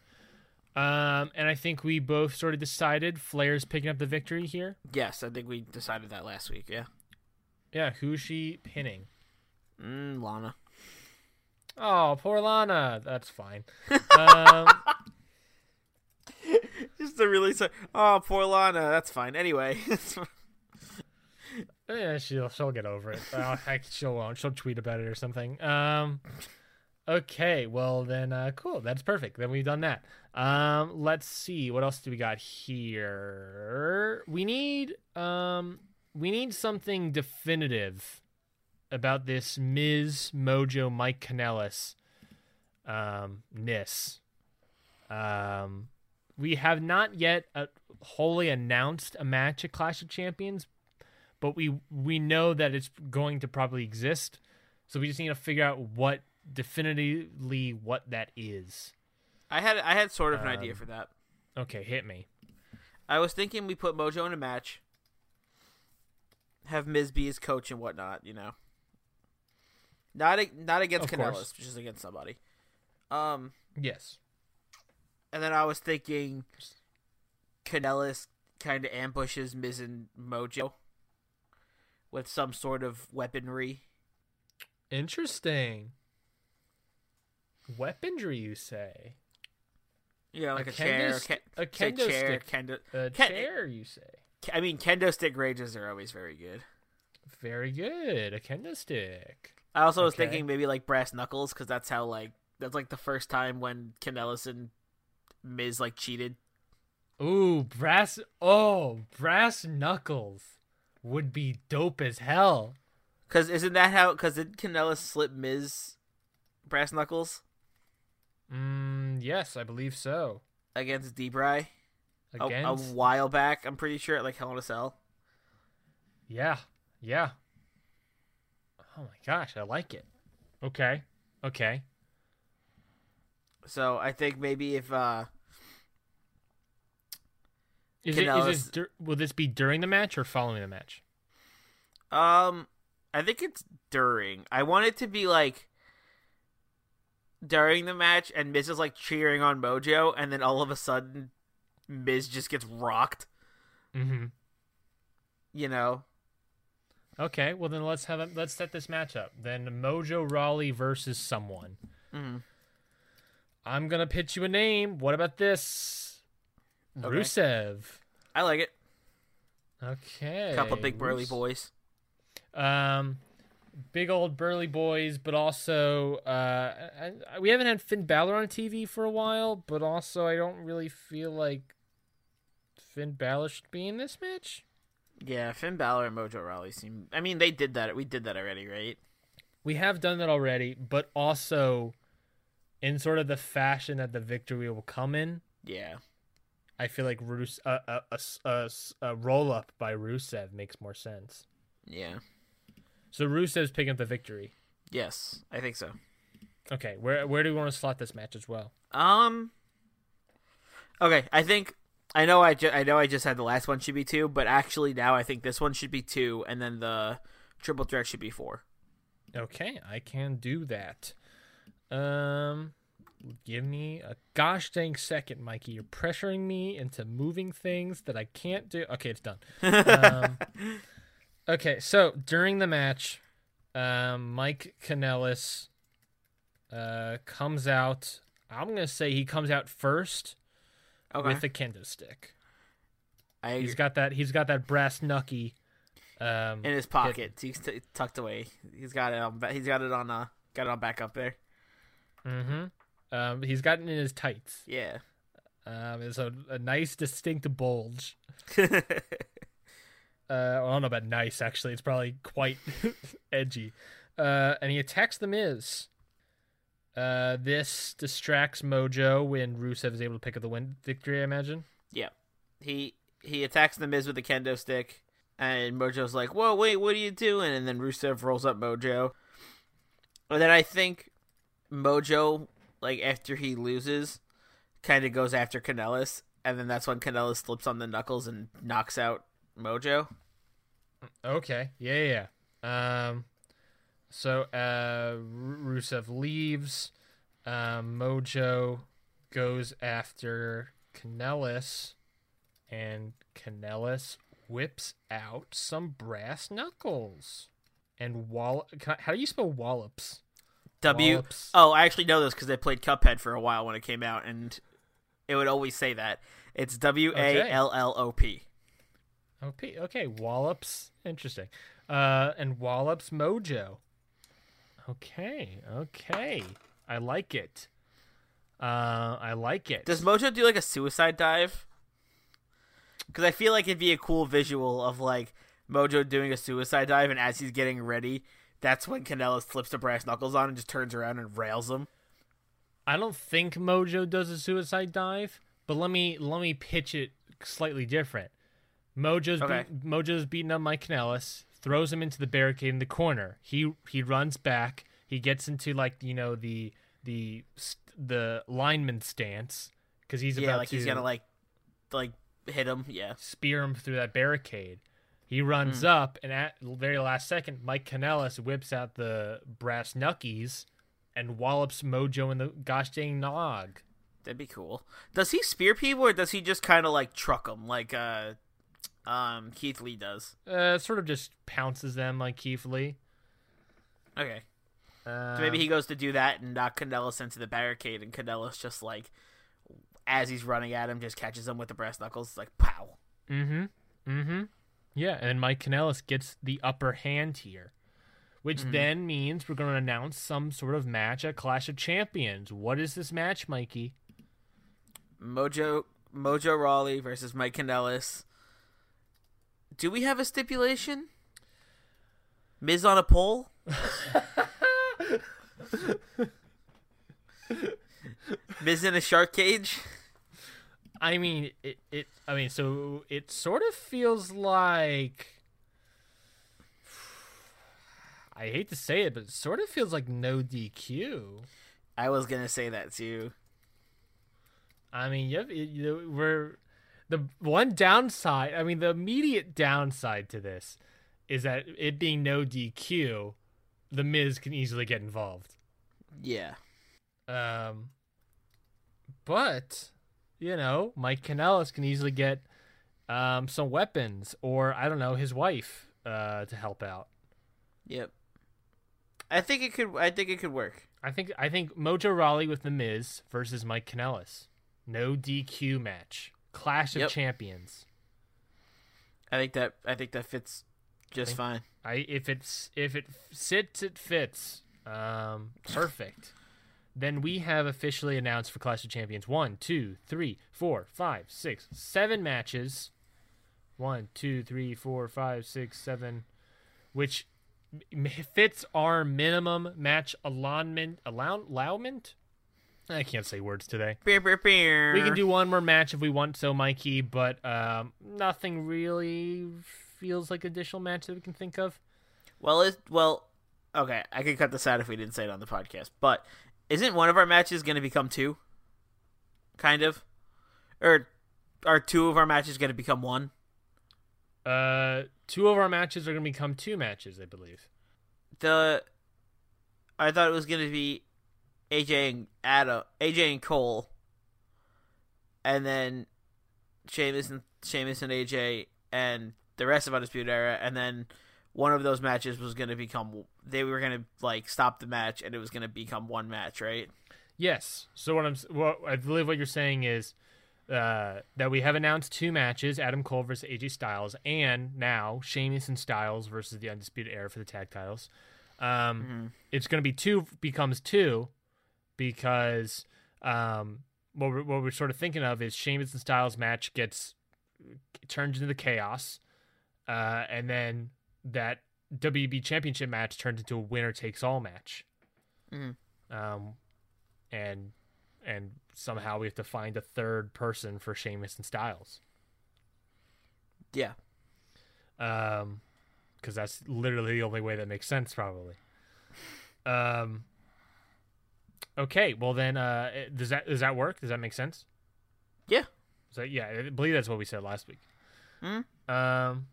Um, and I think we both sort of decided Flair's picking up the victory here.
Yes, I think we decided that last week. Yeah.
Yeah, who's she pinning?
Mm, Lana.
Oh, poor Lana. That's fine. um,
Just to really say, oh, poor Lana. That's fine. Anyway.
yeah, she'll she'll get over it. Uh, heck, she won't. She'll tweet about it or something. Um, okay. Well then, uh, cool. That's perfect. Then we've done that. Um, let's see. What else do we got here? We need um, we need something definitive about this Miz Mojo Mike Kanellis um, Nis. Um, we have not yet uh, wholly announced a match at Clash of Champions, but we we know that it's going to probably exist. So we just need to figure out what definitively what that is.
I had I had sort of an
Um,
idea for that.
Okay, hit me.
I was thinking we put Mojo in a match, have Miz be his coach and whatnot. You know, not a, not against
Of course.
Just against somebody. Um,
Yes.
and then I was thinking Kanellis kind of ambushes Miz and Mojo with some sort of weaponry.
Interesting. Weaponry, you say?
Yeah, like a,
A
chair,
st-
ca-
a kendo
chair,
stick.
kendo.
A
Ken-
chair, you say?
I mean, kendo stick rages are always very good.
Very good. A kendo stick.
I also was
Okay.
thinking maybe like brass knuckles because that's how like that's like the first time when Kanellis and Miz like cheated.
Ooh, brass. Oh, brass knuckles would be dope as hell.
Because isn't that how? Because did Kanellis slip Miz brass knuckles
Mm, yes, I believe so.
against Debray a, a while back? I'm pretty sure at like Hell in a Cell.
yeah, yeah. Oh my gosh, I like it. Okay, okay.
So I think maybe if uh
Is it? Is
Kanellis-
this? Dur- will this be during the match or following the match?
um I think it's during. I want it to be like during the match and Miz is like cheering on Mojo and then all of a sudden Miz just gets rocked.
Mm-hmm.
You know,
Okay, well then let's have a, let's set this match up. Then Mojo Rawley versus someone.
Mhm.
I'm gonna pitch you a name. What about this?
Okay.
Rusev.
I like it.
Okay.
couple big burly
Rus-
boys.
Um, big old burly boys, but also uh, I, I, we haven't had Finn Balor on TV for a while, but also I don't really feel like Finn Balor should be in this match.
Yeah, Finn Balor and Mojo Rawley seem. I mean, they did that. We did that already, right?
We have done that already, but also in sort of the fashion that the victory will come in.
Yeah.
I feel like Rus- uh, a, a, a, a roll up by Rusev makes more sense.
Yeah.
So Rusev's picking up the victory.
Yes, I think so.
Okay, where where do we want to slot this match as well?
Um. Okay, I think I know I, ju- I know I just had the last one should be two, but actually now I think this one should be two, and then the triple threat should be four.
Okay, I can do that. Um, give me a gosh dang second, Mikey. You're pressuring me into moving things that I can't do. Okay, it's done. um, okay, so during the match, um, Mike Kanellis uh, comes out. I'm gonna say he comes out first
Okay,
with a kendo stick.
I
He's got that. He's got that brass knucky. Um,
in his pocket. He's t- tucked away. He's got it. On, he's got it on. Uh, got it on back up there.
mm-hmm. Um, he's got it in his tights.
Yeah.
Um, it's a, a nice, distinct bulge. Uh, well, I don't know about nice. Actually, it's probably quite edgy. Uh, and he attacks the Miz. Uh, this distracts Mojo when Rusev is able to pick up the win victory. I imagine.
yeah. He he attacks the Miz with the kendo stick, and Mojo's like, "Whoa, wait, what are you doing?" And then Rusev rolls up Mojo. And then I think Mojo, like after he loses, kind of goes after Kanellis, and then that's when Kanellis slips on the knuckles and knocks out Mojo.
Okay. Yeah. yeah. Um, so uh, Rusev leaves. Um, Mojo goes after Kanellis, and Kanellis whips out some brass knuckles. And wall. How do you spell wallops?
W.
Wallops.
Oh, I actually know this because I played Cuphead for a while when it came out, and it would always say that. It's W A L L O P.
Okay, okay, Wallops. Interesting. Uh, and Wallops Mojo. Okay, okay. I like it. Uh, I like it.
Does Mojo do like a suicide dive? Because I feel like it'd be a cool visual of like Mojo doing a suicide dive, and as he's getting ready, that's when Canella slips the brass knuckles on and just turns around and rails him.
I don't think Mojo does a suicide dive, but let me let me pitch it slightly different. Mojo's
Okay.
beat, Mojo's beating up Mike Kanellis, throws him into the barricade in the corner. He he runs back. He gets into like you know the the the lineman stance because he's
yeah,
about
like
to
he's gonna like like hit him. Yeah,
spear him through that barricade. He runs up, and at the very last second, Mike Kanellis whips out the brass knuckies and wallops Mojo in the gosh dang nog.
that'd be cool. Does he spear people or does he just kind of like truck them like uh um Keith Lee does?
Uh, sort of just pounces them like Keith Lee.
Okay.
Um,
So maybe he goes to do that and knock Kanellis into the barricade, and Kanellis just like, as he's running at him, just catches him with the brass knuckles, like pow.
Mm-hmm. Mm-hmm. Yeah, and Mike Kanellis gets the upper hand here, which
Mm-hmm.
then means we're going to announce some sort of match at Clash of Champions. What is this match, Mikey?
Mojo Mojo Rawley versus Mike Kanellis. Do we have a stipulation? Miz on a pole? Miz in a shark cage?
I mean, it, it. I mean, so it sort of feels like. I hate to say it, but it sort of feels like no DQ.
I was gonna say that too.
I mean, you, you we're the one downside. I mean, the immediate downside to this is that it being no DQ, the Miz can easily get involved.
Yeah.
Um, but you know, Mike Kanellis can easily get um some weapons, or I don't know, his wife uh to help out.
Yep. I think it could. I think it could work.
I think I think Mojo Rawley with the Miz versus Mike Kanellis, no DQ match, Clash of
Yep.
Champions.
I think that. I think that fits just fine.
I if it's if it sits, it fits. Um, perfect. then we have officially announced for Clash of Champions one, two, three, four, five, six, seven matches. One, two, three, four, five, six, seven, which fits our minimum match allotment. Allow, allowment. I can't say words today.
Beer, beer, beer.
We can do one more match if we want so, Mikey, but um, nothing really feels like additional match that we can think of.
Well, it well, okay. I could cut this out if we didn't say it on the podcast. But isn't one of our matches going to become two? Kind of, or are two of our matches going to become one?
Uh, two of our matches are going to become two matches, I believe.
The I thought it was going to be AJ and Adam, AJ and Cole, and then Sheamus and Sheamus and AJ and the rest of Undisputed Era, and then one of those matches was going to become they were going to like stop the match and it was going to become one match, right?
Yes. So what I'm what I believe what you're saying is uh, that we have announced two matches: Adam Cole versus AJ Styles, and now Sheamus and Styles versus the Undisputed Era for the tag titles. Um, It's going to be two becomes two because um, what we're, what we're sort of thinking of is Sheamus and Styles match gets turned into the chaos, uh, and then that WB Championship match turns into a winner takes all match. Um, and and somehow we have to find a third person for Sheamus and Styles.
Yeah.
Um, because that's literally the only way that makes sense, probably. Um. Okay, well then, uh, does that does that work? Does that make sense?
Yeah.
So yeah, I believe that's what we said last week.
Hmm.
Um.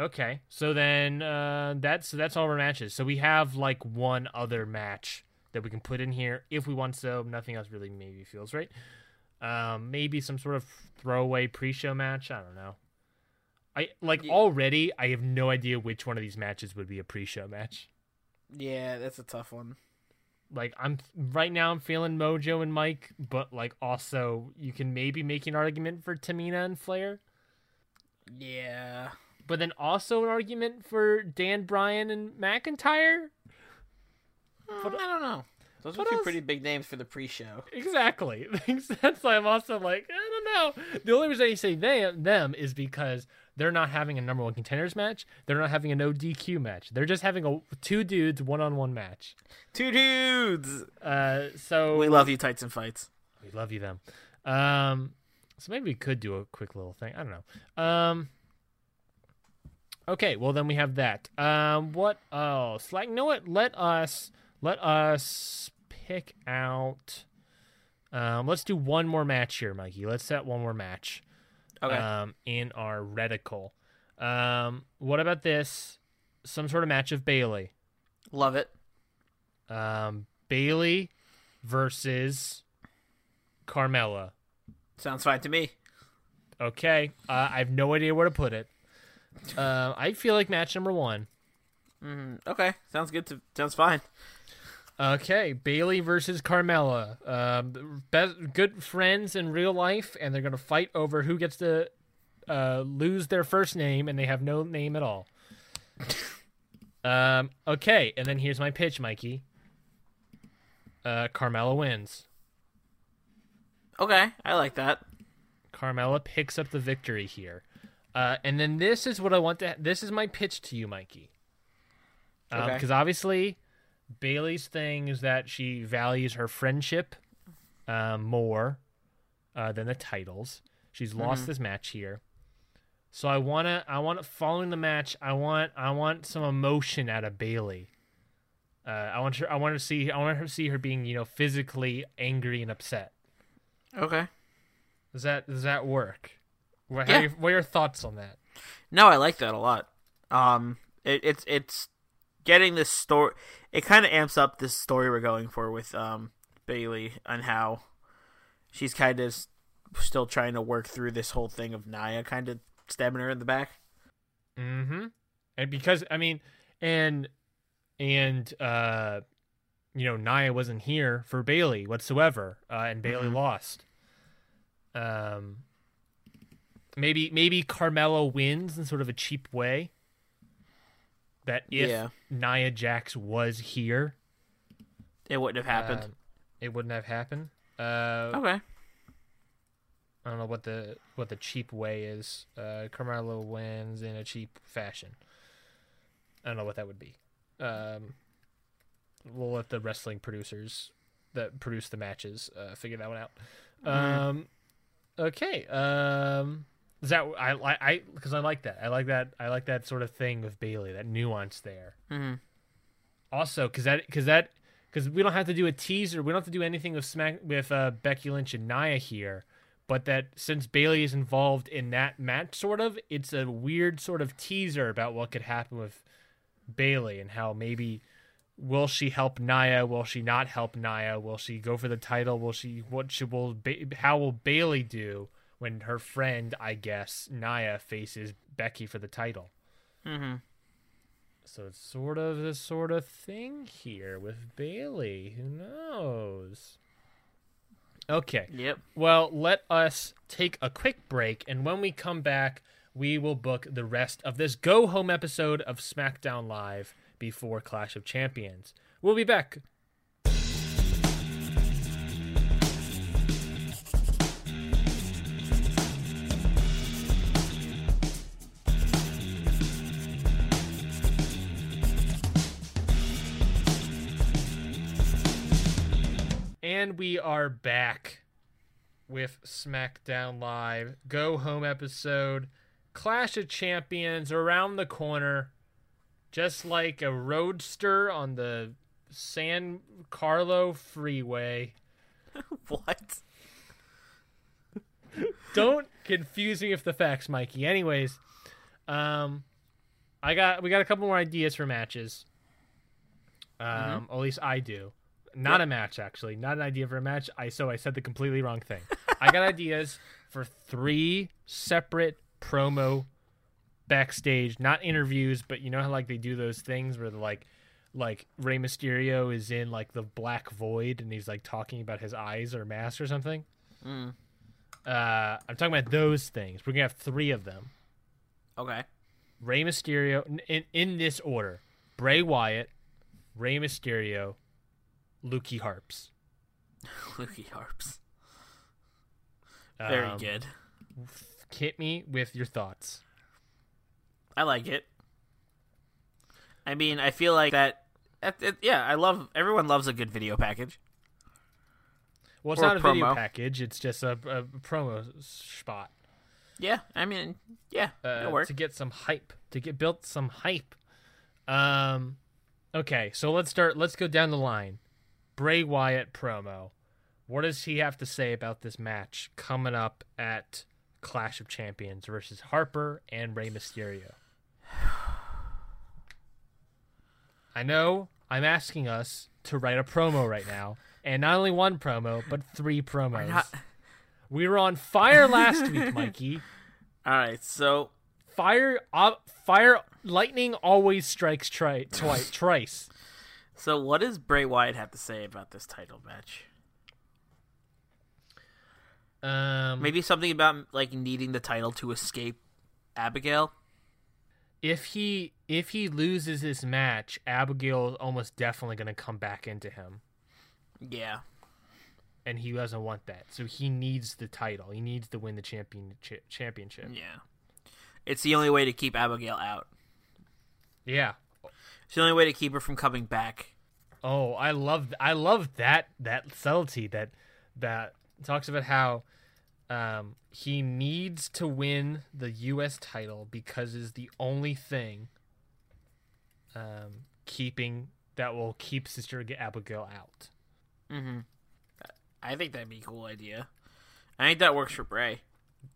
Okay, so then uh, that's that's all our matches. So we have like one other match that we can put in here if we want. So nothing else really maybe feels right. Um, maybe some sort of throwaway pre-show match. I don't know. I like already. I have no idea which one of these matches would be a pre-show match.
Yeah, that's a tough one.
Like I'm right now, I'm feeling Mojo and Mike, but like also you can maybe make an argument for Tamina and Flair,
Yeah.
but then also an argument for Dan Bryan and McIntyre.
Mm, I don't know. Those are
what
two
else?
pretty big names for the pre-show.
Exactly. That's why I'm also like, I don't know. The only reason I say they, them is because they're not having a number one contenders match. They're not having a no DQ match. They're just having a two dudes one on one match.
Two dudes.
Uh, so
We love you, tights and fights.
we love you them. Um, so maybe we could do a quick little thing. I don't know. Um. Okay, well then we have that. Um, what else? Like, you know what? Let us let us pick out. Um, let's do one more match here, Mikey. Let's set one more match.
Okay.
Um, in our reticle. Um, what about this? Some sort of match of Bayley.
love it.
Um, Bayley versus Carmella.
Sounds fine to me.
Okay, uh, I have no idea where to put it. Uh, I feel like match number one.
Mm, Okay, sounds good. To sounds fine.
Okay, Bayley versus Carmella. Um, best, good friends in real life, and they're gonna fight over who gets to uh, lose their first name, and they have no name at all. um, okay, and then here's my pitch, Mikey. Uh, Carmella wins.
Okay, I like that.
Carmella picks up the victory here. Uh, and then this is what I want to. This is my pitch to you, Mikey.
Okay.
Because obviously, Bayley's thing is that she values her friendship um, more uh, than the titles. She's lost this match here, so I wanna. I want following the match. I want. I want some emotion out of Bayley. Uh, I want her. I want to see. I want her to see her being, you know, physically angry and upset.
Okay.
Does that does that work? What,
Yeah.
are your, what are your thoughts on that?
No, I like that a lot. Um, it, it's it's getting this story. It kind of amps up this story we're going for with um Bayley and how she's kind of still trying to work through this whole thing of Nia kind of stabbing her in the back.
Mm-hmm. And because I mean, and and uh, you know, Nia wasn't here for Bayley whatsoever, uh, and Bayley lost. Um, maybe maybe Carmella wins in sort of a cheap way. that if
Yeah.
Nia Jax was here,
It wouldn't have happened.
um, it wouldn't have happened. Uh,
okay.
I don't know what the what the cheap way is. Uh, Carmella wins in a cheap fashion. I don't know what that would be. Um, we'll let the wrestling producers that produce the matches uh, figure that one out. Um, okay. Um, is that I I I because I like that. I like that. I like that sort of thing with Bayley. That nuance there.
hmm
Also, because that because that because we don't have to do a teaser. We don't have to do anything with Smack with uh, Becky Lynch and Nia here. But that since Bayley is involved in that match, sort of, it's a weird sort of teaser about what could happen with Bayley and how maybe will she help Nia? Will she not help Nia? Will she go for the title? Will she? What should will? Ba- how will Bayley do when her friend, I guess, Nia faces Becky for the title?
Mm-hmm.
So it's sort of the sort of thing here with Bayley. Who knows? Okay.
Yep.
Well, let us take a quick break, and when we come back, we will book the rest of this go home episode of SmackDown Live before Clash of Champions. We'll be back. And we are back with SmackDown Live. Go home episode. Clash of Champions around the corner. Just like a roadster on the San Carlo freeway.
What?
Don't confuse me with the facts, Mikey. Anyways, um I got we got a couple more ideas for matches. Um or at least I do. Not a match actually, not an idea for a match. I so I said the completely wrong thing. I got ideas for three separate promo backstage, not interviews, but you know how like they do those things where like like Rey Mysterio is in like the black void and he's like talking about his eyes or mask or something.
Mm.
Uh, I'm talking about those things. We're gonna have three of them.
Okay.
Rey Mysterio in, in in this order: Bray Wyatt, Rey Mysterio, Lukey Harps.
Lukey Harps. Very
Um,
good.
Hit me with your thoughts.
I like it. I mean, I feel like that. that- it- yeah, I love. Everyone loves a good video package.
Well, it's
Or
not a video package; it's just a, a promo spot
Yeah, I mean, yeah,
uh, to get some hype, to get built some hype. Um, okay, so let's start. Let's go down the line. Bray Wyatt promo. What does he have to say about this match coming up at Clash of Champions versus Harper and Rey Mysterio? I know I'm asking us to write a promo right now, and not only one promo, but three promos.
not-
We were on fire last week, Mikey.
All right, so
Fire, uh, fire, lightning always strikes tri- twice. Trice.
So what does Bray Wyatt have to say about this title match?
Um,
Maybe something about like needing the title to escape Abigail.
if he if he loses this match, Abigail is almost definitely going to come back into him,
Yeah,
and he doesn't want that. So he needs the title. He needs to win the champion ch- championship.
yeah. It's the only way to keep Abigail out.
Yeah.
It's the only way to keep her from coming back.
Oh, I love I love that that subtlety that that talks about how um, he needs to win the U.S. title because is the only thing um, keeping that will keep Sister Abigail out.
Mm-hmm. I think that'd be a cool idea. I think that works for Bray.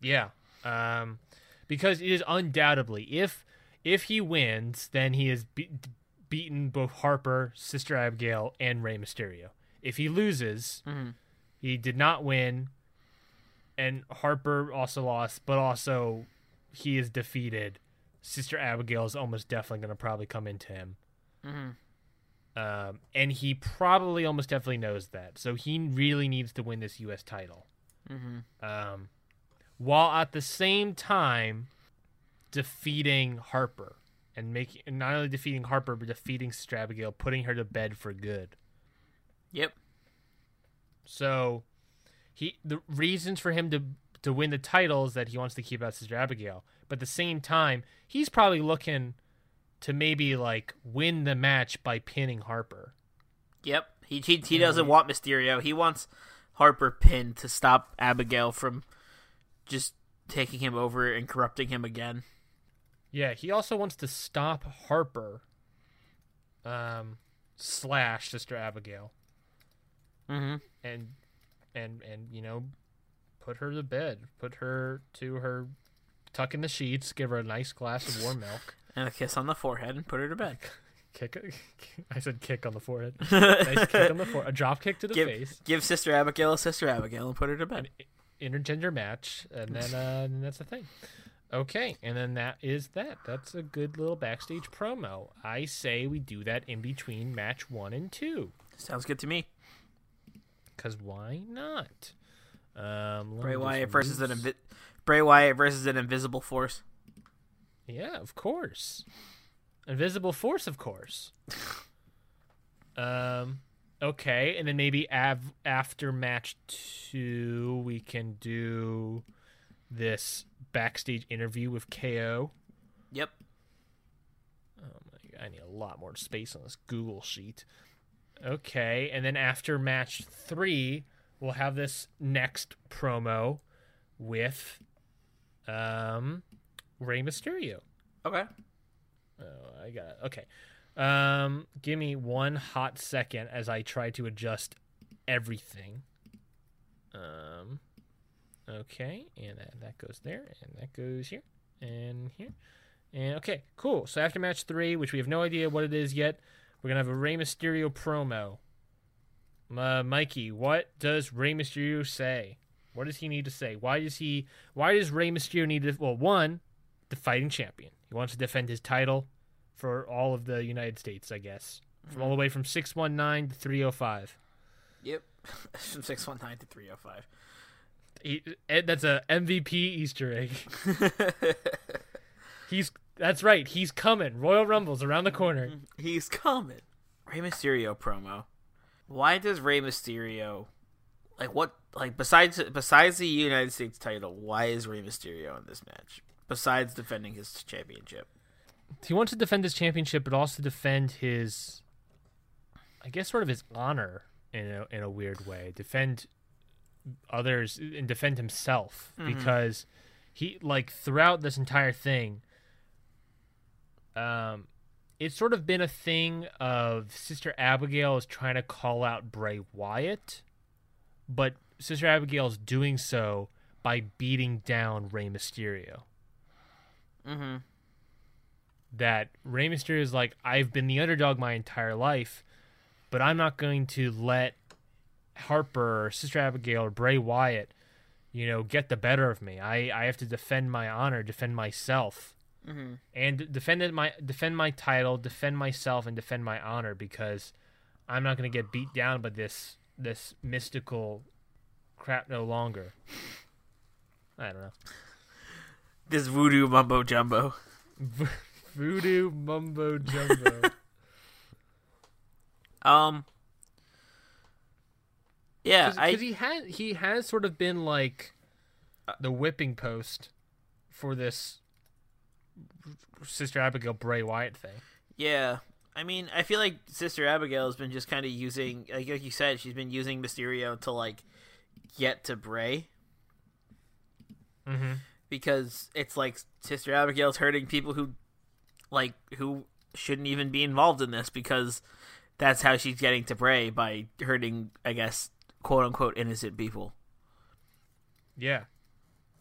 Yeah, um, because it is undoubtedly if if he wins, then he is be- beaten both Harper, Sister Abigail, and Rey Mysterio. If he loses,
Mhm.
he did not win, and Harper also lost, but also he is defeated. Sister Abigail is almost definitely going to probably come into him.
Mhm.
Um, and he probably almost definitely knows that. So he really needs to win this U.S. title.
Mhm.
Um, while at the same time defeating Harper. And making not only defeating Harper but defeating Sister putting her to bed for good.
Yep.
So he the reasons for him to to win the title is that he wants to keep out Sister Abigail. But at the same time, he's probably looking to maybe like win the match by pinning Harper.
Yep. He he, he doesn't want Mysterio. He wants Harper pinned to stop Abigail from just taking him over and corrupting him again.
Yeah, he also wants to stop Harper um slash Sister Abigail
Mm-hmm.
and and and you know put her to bed, put her to her tuck in the sheets, give her a nice glass of warm milk.
And a kiss on the forehead and put her to bed.
Kick I said kick on the forehead. nice kick on the forehead. A drop kick to the
give,
face.
give Sister Abigail a Sister Abigail and put her to bed.
intergender match, and then uh, and that's the thing. Okay, and then that is that. That's a good little backstage promo. I say we do that in between match one and two,
Sounds good to me.
because why not? Um,
Bray Wyatt versus an invi- Bray Wyatt versus an invisible force.
Yeah, of course. Invisible Force, of course. um, okay, and then maybe av- after match two, we can do this backstage interview with KO.
Yep.
Oh my, I need a lot more space on this Google sheet. Okay, and then after match three, we'll have this next promo with um Rey Mysterio.
Okay.
Oh, I got it. Okay. Um, give me one hot second as I try to adjust everything. Um, okay, and that, that goes there, and that goes here, and here, and okay, cool. So after match three, which we have no idea what it is yet, we're gonna have a Rey Mysterio promo. Uh, Mikey, what does Rey Mysterio say? What does he need to say? Why does he? Why does Rey Mysterio need to? Well, one, the fighting champion. He wants to defend his title for all of the United States, I guess, from all the way from six one nine to three oh five.
Yep. From 619 to 305.
He, that's a MVP Easter egg. he's that's right. He's coming. Royal Rumble's around the corner.
He's coming. Rey Mysterio promo. Why does Rey Mysterio like what like besides besides the United States title, why is Rey Mysterio in this match? Besides defending his championship.
He wants to defend his championship, but also defend his, I guess, sort of his honor in a in a weird way. Defend others and defend himself because he like throughout this entire thing. Um, it's sort of been a thing of Sister Abigail is trying to call out Bray Wyatt, but Sister Abigail's doing so by beating down Rey Mysterio
Mm-hmm.
that Rey Mysterio is like, I've been the underdog my entire life, but I'm not going to let Harper or Sister Abigail or Bray Wyatt, you know, get the better of me. I, I have to defend my honor, defend myself,
Mhm.
and defend my defend my title, defend myself, and defend my honor because I'm not going to get beat down by this this mystical crap no longer. I don't know.
This voodoo mumbo jumbo.
Voodoo mumbo jumbo.
Um Yeah,
because he has he has sort of been like the whipping post for this Sister Abigail Bray Wyatt thing.
Yeah. I mean, I feel like Sister Abigail has been just kind of using, like, like you said, she's been using Mysterio to like get to Bray
Mm-hmm.
because it's like Sister Abigail's hurting people who, like, who shouldn't even be involved in this because that's how she's getting to Bray by hurting, I guess, quote unquote innocent people.
Yeah.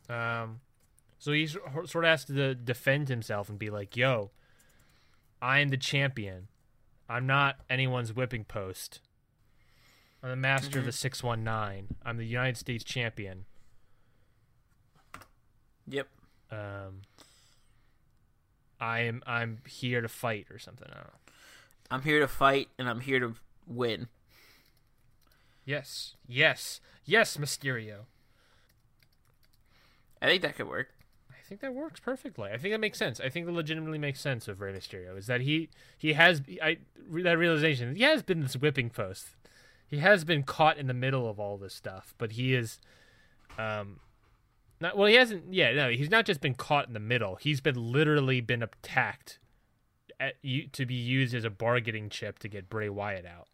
Um. So he sort of has to defend himself and be like, "Yo, I'm the champion. I'm not anyone's whipping post. I'm the master of the six one nine. I'm the United States champion."
Yep.
um I am I'm here to fight or something. I don't know.
I'm here to fight and I'm here to win.
Yes. Yes. Yes, Mysterio.
I think that could work.
I think that works perfectly. I think that makes sense. I think that legitimately makes sense of Rey Mysterio is that he he has I that realization he has been this whipping post. He has been caught in the middle of all this stuff, but he is um not well he hasn't yeah, no, he's not just been caught in the middle. He's been literally been attacked at, to be used as a bargaining chip to get Bray Wyatt out.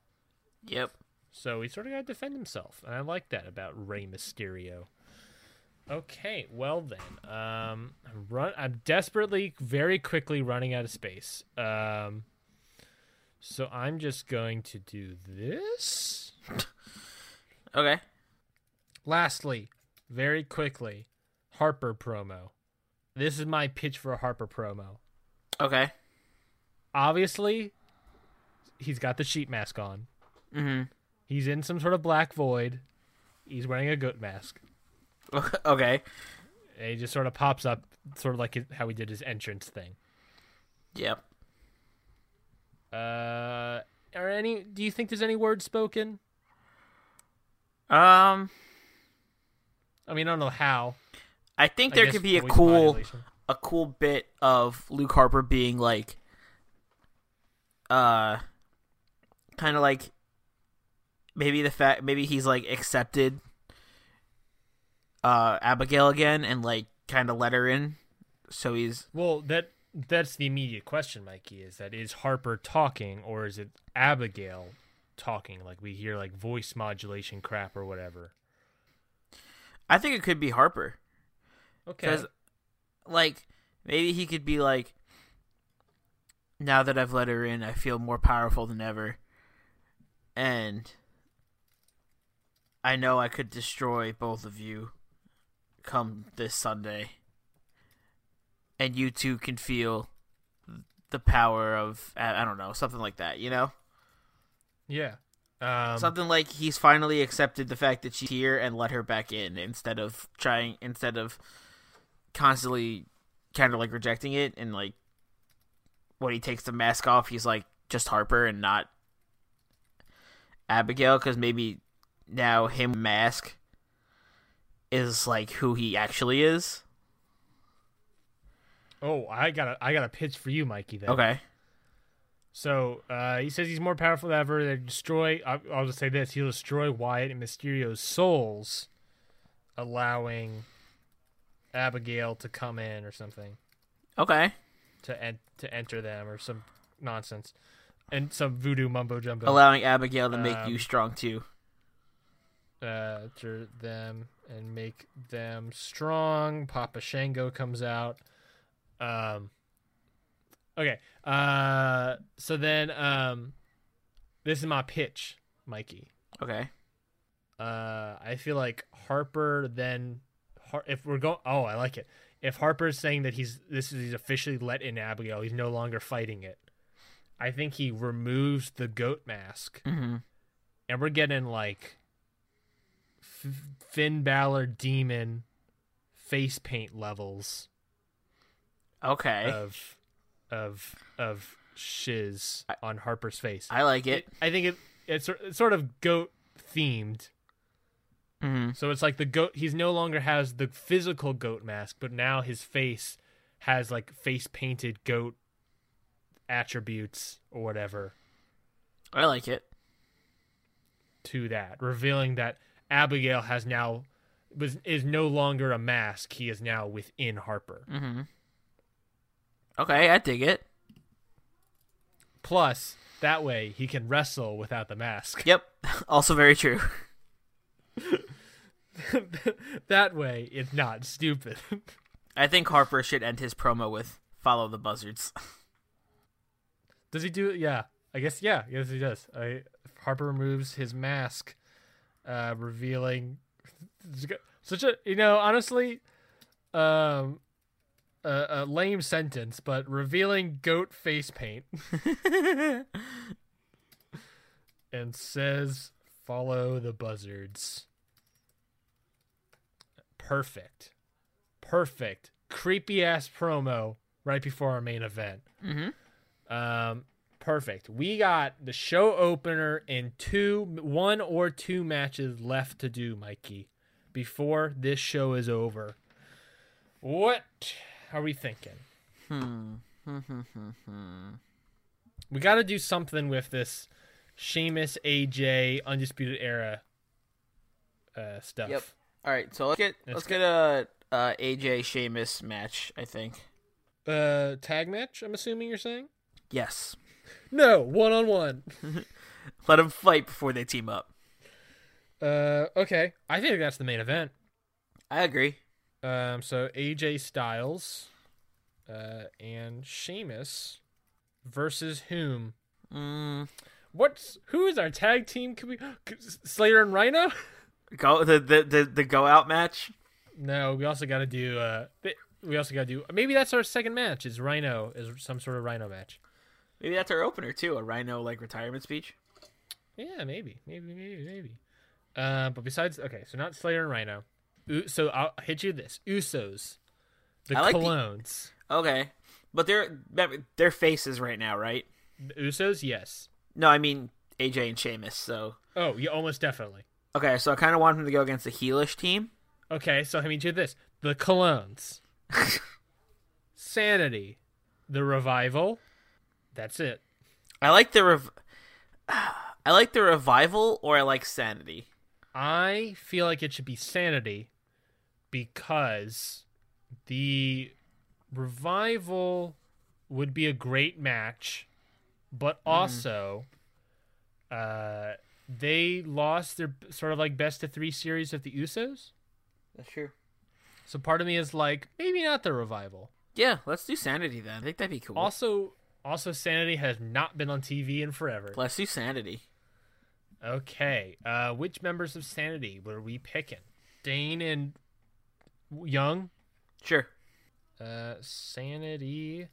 Yep.
So he sort of got to defend himself, and I like that about Rey Mysterio. Okay, well then, um, I'm run. I'm desperately, very quickly running out of space. Um, so I'm just going to do this.
Okay.
Lastly, very quickly, Harper promo. This is my pitch for a Harper promo.
Okay.
Obviously, he's got the sheet mask on.
Mm-hmm.
He's in some sort of black void. He's wearing a goat mask.
okay.
And he just sort of pops up, sort of like his- how he did his entrance thing.
Yep.
Uh, are any? Do you think there's any words spoken?
Um,
I mean, I don't know how.
I think
I
there could be a cool,
modulation.
a cool bit of Luke Harper being like, uh, kind of like, maybe the fact, maybe he's like accepted, uh, Abigail again and like kind of let her in, so he's
Well, that that's the immediate question, Mikey. Is that is Harper talking or is it Abigail talking? Like we hear like voice modulation crap or whatever.
I think it could be Harper.
Okay.
Because, like, maybe he could be like, now that I've let her in, I feel more powerful than ever. And I know I could destroy both of you come this Sunday. And you two can feel the power of, I don't know, something like that, you know?
Yeah. Um,
something like he's finally accepted the fact that she's here and let her back in instead of trying instead of constantly kind of like rejecting it and like when he takes the mask off he's like just Harper and not Abigail because maybe now him mask is like who he actually is.
Oh, I got a I got a pitch for you, Mikey. Then.
Okay.
So uh, he says he's more powerful than ever. They destroy. I'll, I'll just say this: he'll destroy Wyatt and Mysterio's souls, allowing Abigail to come in or something
Okay.
to en- to enter them or some nonsense, and some voodoo mumbo jumbo.
Allowing Abigail to make you
Um,
strong too.
Uh, enter them and make them strong. Papa Shango comes out. Um. Okay. Uh. So then, um, this is my pitch, Mikey.
Okay.
Uh, I feel like Harper then, Har- if we're going, oh, I like it. If Harper's saying that he's this is he's officially let in Abigail, he's no longer fighting it. I think he removes the goat mask,
Mm-hmm.
and we're getting like F- Finn Balor demon face paint levels
Okay.
of of of shiz on Harper's face.
I like it.
I think it it's, it's sort of goat themed.
Mm-hmm.
So it's like the goat. He's no longer has the physical goat mask, but now his face has like face painted goat attributes or whatever
I like it.
to that, revealing that Abigail has now was is no longer a mask. He is now within Harper.
Mm-hmm. Okay, I dig it.
Plus, that way he can wrestle without the mask.
Yep. Also very true.
that way, it's not stupid.
I think Harper should end his promo with "Follow the Buzzards."
Does he do it? Yeah, I guess. Yeah, yes, he does. I, Harper removes his mask, uh, revealing such a you know honestly, um, a, a lame sentence, but revealing goat face paint, and says, "Follow the buzzards." Perfect, perfect, creepy ass promo right before our main event.
Mm-hmm.
Um, perfect. We got the show opener and two, one or two matches left to do, Mikey, before this show is over. What are we thinking?
Hmm.
We got to do something with this Sheamus, AJ, Undisputed Era uh, stuff.
Yep. All right, so let's get
Let's
let's get a uh, AJ Sheamus match. I think.
Uh, tag match. I'm assuming you're saying.
Yes.
No, one on one.
Let them fight before they team up.
Uh, okay. I think that's the main event.
I agree.
Um, so AJ Styles, uh, and Sheamus versus whom?
Mm,
What's who is our tag team? Can we Slater and Rhyno?
go the, the the the go out match.
No, we also got to do. Uh, we also got to do. Maybe that's our second match. Is Rhyno is some sort of Rhyno match?
Maybe that's our opener too. A Rhyno like retirement speech.
Yeah, maybe, maybe, maybe, maybe. Uh, but besides, okay, so not Slater and Rhyno. U- so I'll hit you this: Usos, the
I like the- Okay, but they're they're faces right now, right?
The Usos, yes.
No, I mean AJ and Sheamus. So
Oh, yeah, almost definitely.
okay, so I kind of want him to go against the heelish team.
Okay, so I mean, do this: the Colóns, Sanity, the Revival. That's it.
I like the rev- I like the revival, or I like sanity.
I feel like it should be Sanity because the Revival would be a great match, but also uh, they lost their sort of like best of three series of the Usos.
That's true.
So part of me is like, maybe not the Revival.
Yeah, let's do sanity then. I think that'd be cool.
Also, also Sanity has not been on TV in forever.
let's sanity.
Okay, uh, which members of Sanity were we picking? Dain and Young.
Sure.
Uh, Sanity,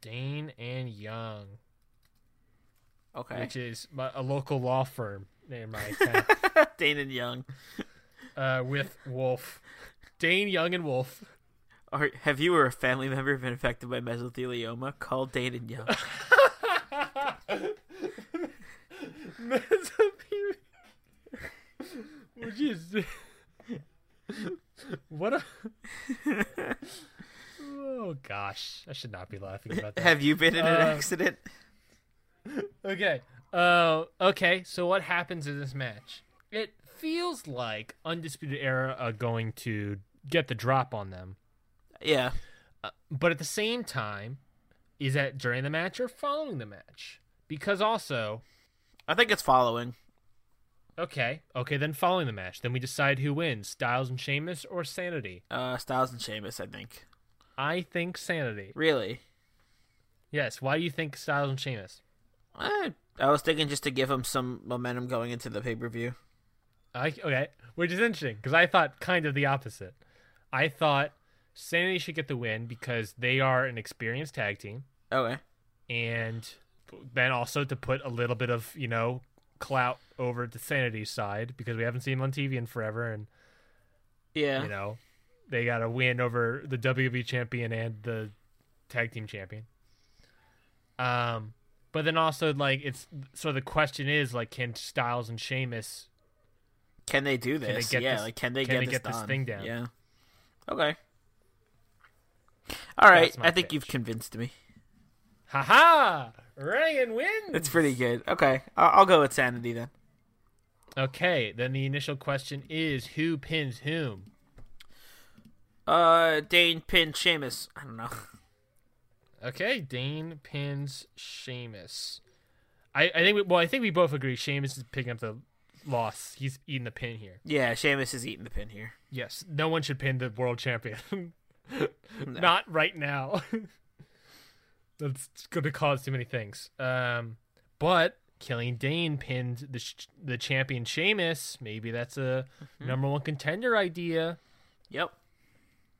Dain and Young,
Okay.
which is my, a local law firm near my town.
Dane and Young.
uh, with Wolf, Dane Young and Wolf.
Or have you or a family member been affected by mesothelioma? Call Dane and Young.
Which is what a oh gosh, I should not be laughing about that.
have you been in an
Uh,
accident?
Okay. Uh, okay. So what happens in this match? It feels like Undisputed Era are going to get the drop on them,
Yeah.
but at the same time, is that during the match or following the match? Because also,
I think it's following.
okay, okay, then following the match, then we decide who wins: Styles and Sheamus or Sanity.
Uh, Styles and Sheamus, I think.
I think Sanity.
Really?
Yes. Why do you think Styles and Sheamus?
I, I was thinking just to give him some momentum going into the pay per view.
I okay, which is interesting because I thought kind of the opposite. I thought Sanity should get the win because they are an experienced tag team,
Okay.
and then also to put a little bit of you know clout over to Sanity's side because we haven't seen them on TV in forever, and
Yeah.
you know they got a win over the WWE champion and the tag team champion. Um, but then also like it's so the question is like can Styles and Sheamus
Can they do
they
this?
get
yeah.
this-
like, can they
can
get
they
this
get this thing down?
Yeah. Okay. All right. I think you've convinced me.
haha Ryan wins.
It's pretty good. Okay. I'll, I'll go with sanity then.
Okay, then the initial question is who pins whom?
Uh, Dain pin Sheamus. I don't know.
Okay, Dain pins Sheamus. I, I think we, well, I think we both agree Sheamus is picking up the loss. He's eating the pin here.
Yeah, Sheamus is eating the pin here.
Yes, no one should pin the world champion. Not right now. That's going to cause too many things. Um, but Killian Dain pinned the sh- the champion Sheamus. Maybe that's a number one contender idea.
Yep.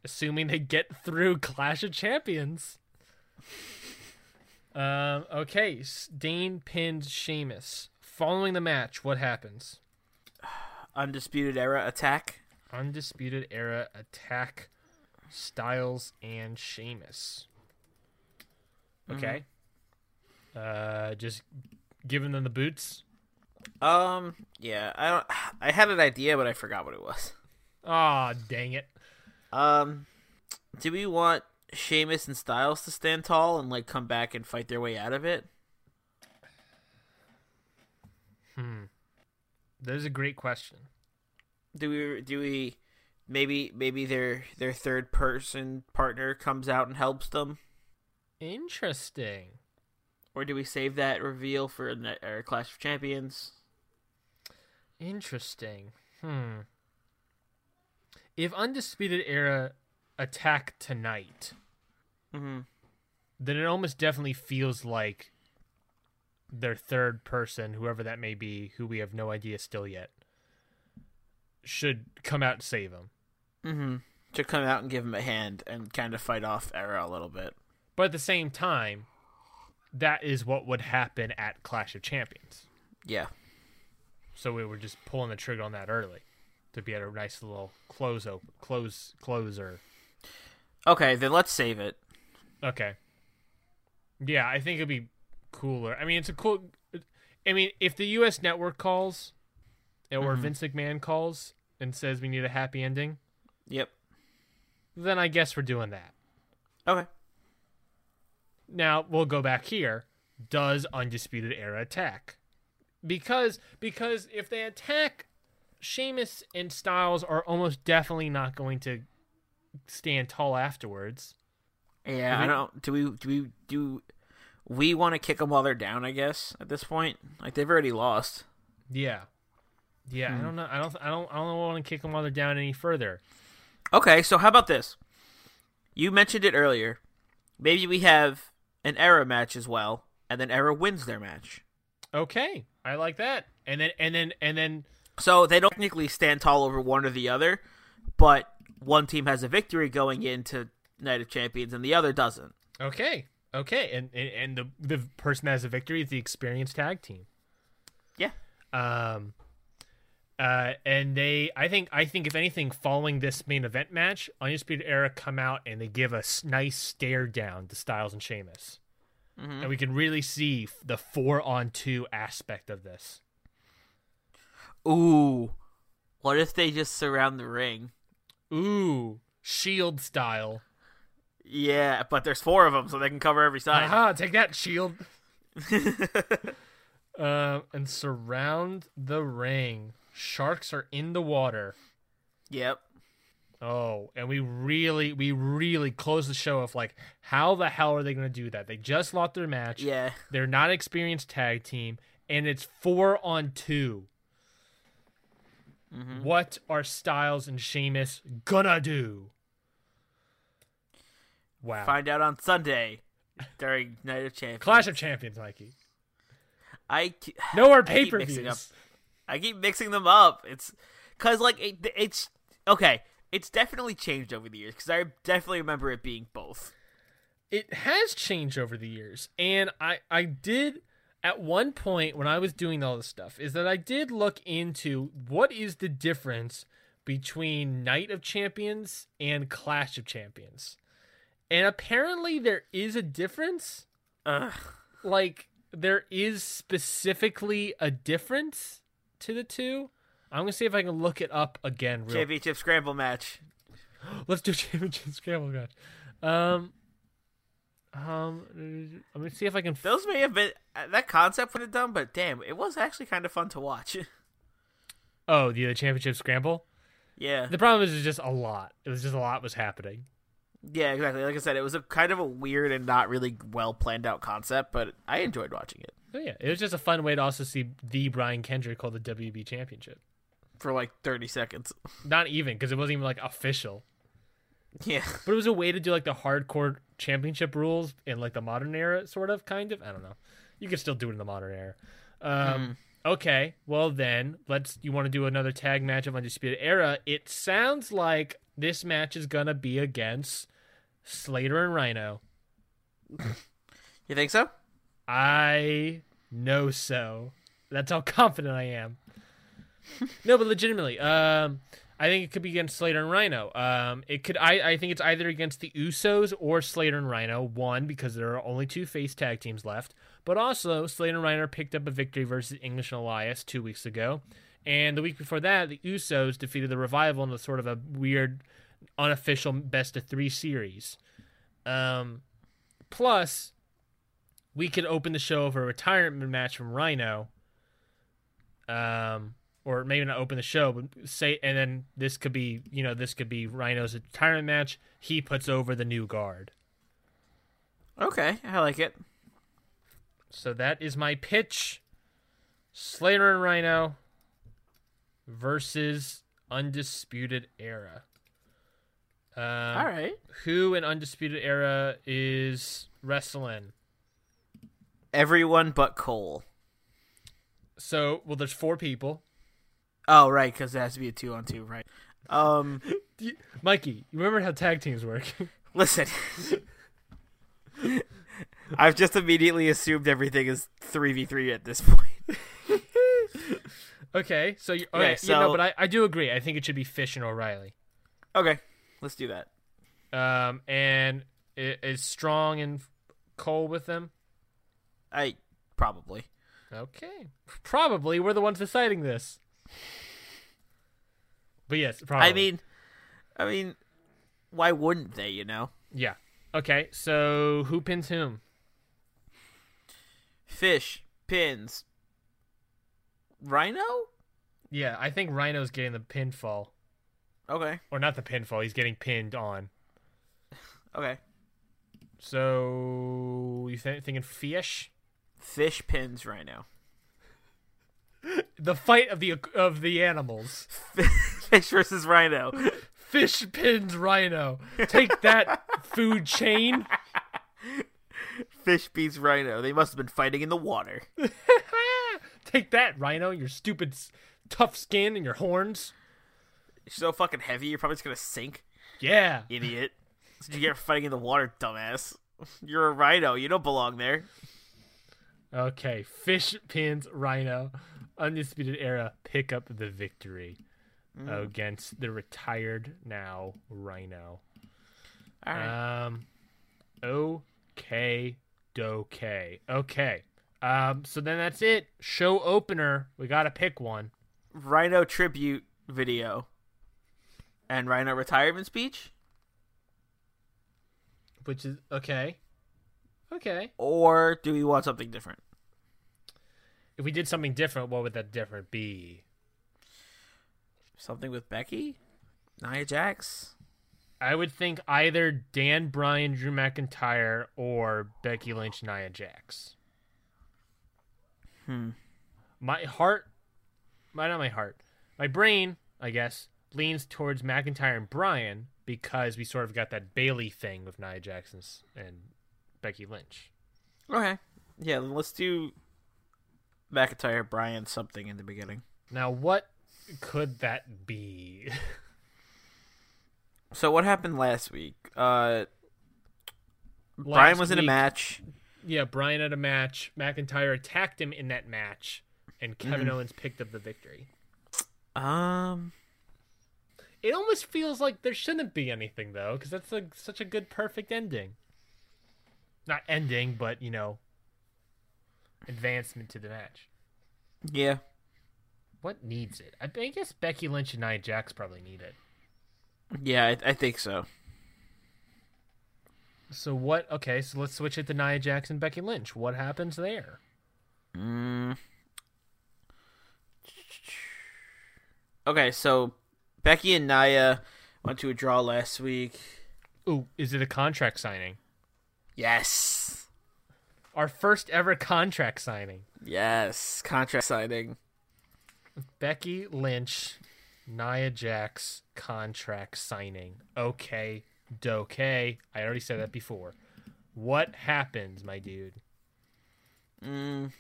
assuming they get through Clash of Champions. Um, okay, Dain pinned Sheamus. Following the match, what happens?
Undisputed Era attack.
Undisputed Era attack Styles and Sheamus. Okay. Uh, just giving them the boots.
Um. Yeah. I don't. I had an idea, but I forgot what it was.
Ah, dang it.
Um. Do we want Sheamus and Styles to stand tall and like come back and fight their way out of it? Hmm.
There's a great question.
Do we do we maybe maybe their their third person partner comes out and helps them?
Interesting.
Or do we save that reveal for or Clash of Champions?
Interesting. Hmm. If Undisputed Era attack tonight,
Mhm.
then it almost definitely feels like their third person, whoever that may be, who we have no idea still yet, should come out and save him.
Mhm. To come out and give him a hand and kind of fight off Era a little bit.
But at the same time, that is what would happen at Clash of Champions.
Yeah.
So we were just pulling the trigger on that early to be at a nice little close open close closer.
Okay, then let's save it.
Okay. Yeah, I think it'd be cooler. I mean, it's a cool. I mean, if the U.S. network calls, or Vince McMahon calls and says we need a happy ending,
Yep.
then I guess we're doing that.
Okay.
Now we'll go back here. Does Undisputed Era attack? Because because if they attack, Sheamus and Styles are almost definitely not going to stand tall afterwards.
Yeah, I don't. Do we? Do we? Do we want to kick them while they're down? I guess at this point, like they've already lost.
Yeah, yeah. I hmm. don't know. I don't. I don't. I don't want to kick them while they're down any further.
Okay, so how about this? You mentioned it earlier. Maybe we have an era match as well, and then era wins their match.
Okay, I like that. And then and then and then
So they don't technically stand tall over one or the other, but one team has a victory going into Night of Champions, and the other doesn't.
okay, okay. And and, and the the person that has a victory is the experienced tag team.
Yeah.
Um, uh, and they, I think, I think if anything, following this main event match, Undisputed Era come out and they give a s- nice stare down to Styles and Sheamus, and we can really see the four on two aspect of this.
Ooh, what if they just surround the ring?
Ooh, Shield style.
Yeah, but there's four of them, so they can cover every side.
Aha! Take that, Shield. um, and surround the ring. Sharks are in the water.
Yep.
Oh, and we really, we really close the show off like, how the hell are they going to do that? They just lost their match.
Yeah.
They're not experienced tag team, and it's four on 2 mm-hmm. What are Styles and Sheamus gonna do? Wow.
Find out on Sunday during Night of Champions.
Clash of Champions, Mikey.
I ke-
No more pay per views.
I keep mixing them up. It's because like it, it's okay. It's definitely changed over the years because I definitely remember it being both.
it has changed over the years and i i did at one point when i was doing all this stuff is that i did look into what is the difference between night of champions and clash of champions and apparently there is a difference
Ugh.
like there is specifically a difference to the two i'm gonna see if i can look it up again real
Championship scramble match.
Let's do championship scramble match. Um, um, let me see if I can.
Those may have been uh, that concept would have done, but damn, it was actually kind of fun to watch.
oh, the, the championship scramble.
yeah,
The problem is, it's just a lot. It was just a lot was happening.
Yeah, exactly. Like I said, it was a kind of a weird and not really well planned out concept, but I enjoyed watching it
Oh yeah, it was just a fun way to also see the Brian Kendrick hold the WB championship.
for like thirty seconds.
Not even because it wasn't even like official,
Yeah,
but it was a way to do like the hardcore championship rules in like the modern era, sort of, kind of. I don't know. You could still do it in the modern era. Um, Okay, well then, let's. You want to do another tag match of Undisputed Era? It sounds like this match is gonna be against Slater and Rhyno.
you think so?
I know so. That's how confident I am. no, but legitimately, um, I think it could be against Slater and Rhyno. Um, it could. I, I think it's either against the Usos or Slater and Rhyno. One because there are only two face tag teams left, but also Slater and Rhyno picked up a victory versus English and Elias two weeks ago, and the week before that, the Usos defeated the Revival in a sort of a weird unofficial best of three series. Um, plus, we could open the show with a retirement match from Rhyno. Um, or maybe not open the show, but say, and then this could be, you know, this could be Rhyno's retirement match. He puts over the new guard.
Okay, I like it.
So that is my pitch. Slater and Rhyno versus Undisputed Era. Um,
All right.
Who in Undisputed Era is wrestling?
Everyone but Cole.
So, well, there's four people.
Oh, right, because it has to be a two on two, right? Um,
you- Mikey, you remember how tag teams work?
listen. I've just immediately assumed everything is three v three at this point.
Okay, so you
Okay,
okay, you know,
so-
but I, I do agree. I think it should be Fish and O'Reilly.
Okay, let's do that.
Um, and is Strong and Cole with them?
I probably.
Okay, probably we're the ones deciding this. But yes, probably.
I mean, I mean, why wouldn't they? You know,
yeah. Okay, so who pins whom?
fish pins. Rhyno.
Yeah, I think Rhyno's getting the pinfall,
Okay.
or not the pinfall. He's getting pinned on.
Okay.
So you th- thinking Fish?
Fish pins Rhyno.
The fight of the of the animals.
Fish versus Rhyno.
Fish pins Rhyno. Take that, food chain.
Fish beats Rhyno. They must have been fighting in the water.
Take that, Rhyno. Your stupid, tough skin and your horns.
You're so fucking heavy, you're probably just gonna sink,
Yeah.
idiot. So you get fighting in the water, dumbass. You're a rhino. You don't belong there.
Okay. Fish pins Rhyno. Undisputed Era pick up the victory against the retired now Rhyno.
All right.
Um. Okay. Okay. Okay. Um. So then that's it. Show opener. We gotta pick one.
rhino tribute video. And Rhyno retirement speech?
Which is okay. Okay.
Or do we want something different?
If we did something different, what would that different be?
Something with Becky? Nia Jax?
I would think either Dan Bryan, Drew McIntyre, or Becky Lynch, Nia Jax.
Hmm.
My heart, my not my heart, my brain, I guess, leans towards McIntyre and Bryan because we sort of got that Bayley thing with Nia Jax and, Becky Lynch.
Okay. Yeah, then let's do McIntyre, Bryan, something in the beginning.
Now, what could that be?
So what happened last week? Uh, Bryan
Last
was in a match.
Yeah, Bryan had a match. McIntyre attacked him in that match, and Kevin Owens picked up the victory.
Um,
It almost feels like there shouldn't be anything though, because that's a, such a good, perfect ending. Not ending, but you know, advancement to the match.
yeah.
What needs it? I, I guess Becky Lynch and Nia Jax probably need it.
Yeah, I, I think so.
So what? Okay, so let's switch it to Nia Jackson, Becky Lynch. What happens there?
Mm. Okay, so Becky and Nia went to a draw last week.
Ooh, is it a contract signing?
Yes.
Our first ever contract signing.
Yes. Contract signing.
Becky Lynch, Nia Jax contract signing. Okay, dokay. I already said that before. What happens, my dude?
Mm.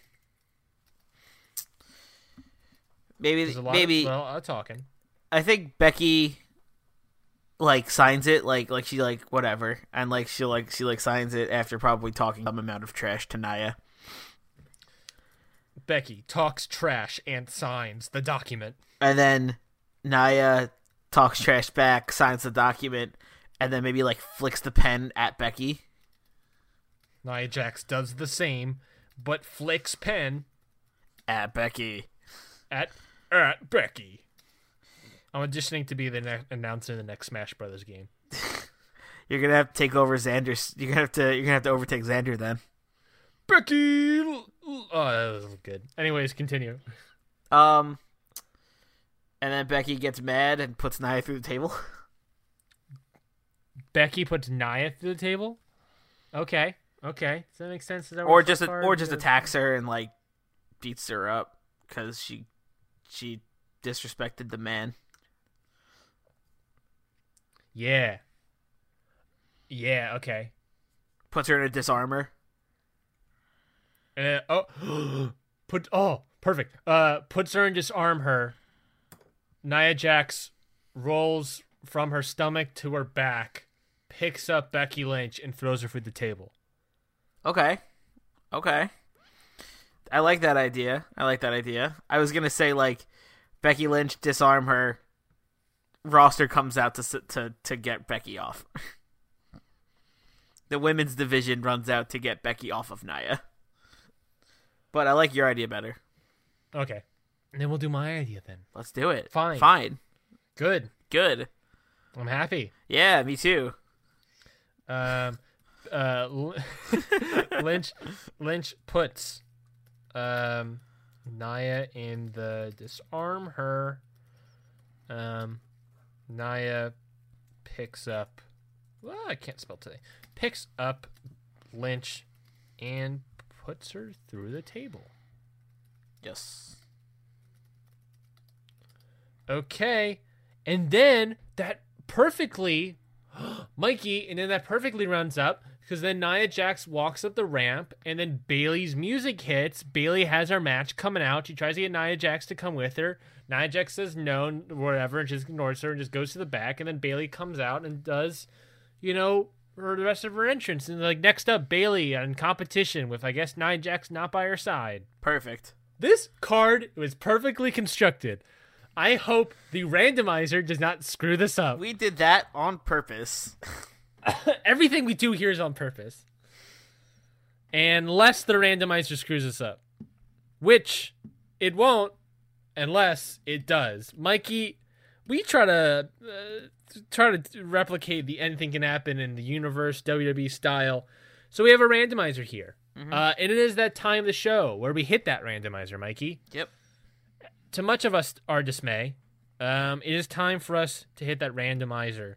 Maybe
There's a lot
maybe
of well, I'm talking.
I think Becky like signs it like like she like whatever and like she like she like signs it after probably talking some amount of trash to Nia.
Becky talks trash and signs the document.
And then Nia talks trash back, signs the document, and then maybe like flicks the pen at Becky.
Nia Jax does the same, but flicks pen
At Becky.
at at Becky. I'm auditioning to be the ne- announcer in the next Smash Brothers game.
You're gonna have to take over Xander. You're gonna have to. You're gonna have to overtake Xander then.
Becky. Oh, that was good. Anyways, continue.
Um, and then Becky gets mad and puts Nia through the table.
Becky puts Nia to the table. Okay. Okay. Does that make sense? That
or just
so far
or just attacks her and like beats her up because she she disrespected the man.
Yeah. Yeah. Okay.
Puts her in a Dis-arm-her.
Uh, oh, put oh perfect. Uh, puts her and disarm her. Nia Jax rolls from her stomach to her back, picks up Becky Lynch and throws her through the table.
Okay, okay. I like that idea. I like that idea. I was gonna say like Becky Lynch disarm her. Roster comes out to to to get Becky off. the women's division runs out to get Becky off of Nia. But I like your idea better.
Okay, and then we'll do my idea then.
Let's do it.
Fine.
Fine.
Good.
Good.
I'm happy.
Yeah, me too.
Um, uh, Lynch Lynch puts um Nia in the disarm her. Um, Nia picks up. Well, I can't spell today. Picks up Lynch and puts her through the table.
Yes.
Okay. And then that perfectly, Mikey, and then that perfectly runs up because then Nia Jax walks up the ramp and then Bayley's music hits. Bayley has her match coming out. She tries to get Nia Jax to come with her. Nia Jax says no, whatever, and just ignores her and just goes to the back. And then Bayley comes out and does, you know, her the rest of her entrance. And like next up, Bayley in competition with I guess Nia Jax not by her side.
Perfect.
This card was perfectly constructed. I hope the randomizer does not screw this up.
We did that on purpose.
Everything we do here is on purpose. Unless the randomizer screws us up. Which it won't unless it does. Mikey, we try to uh, try to replicate the anything can happen in the universe WWE style. So we have a randomizer here. Uh, and it is that time of the show where we hit that randomizer, Mikey.
Yep.
To much of us our dismay, um, it is time for us to hit that randomizer.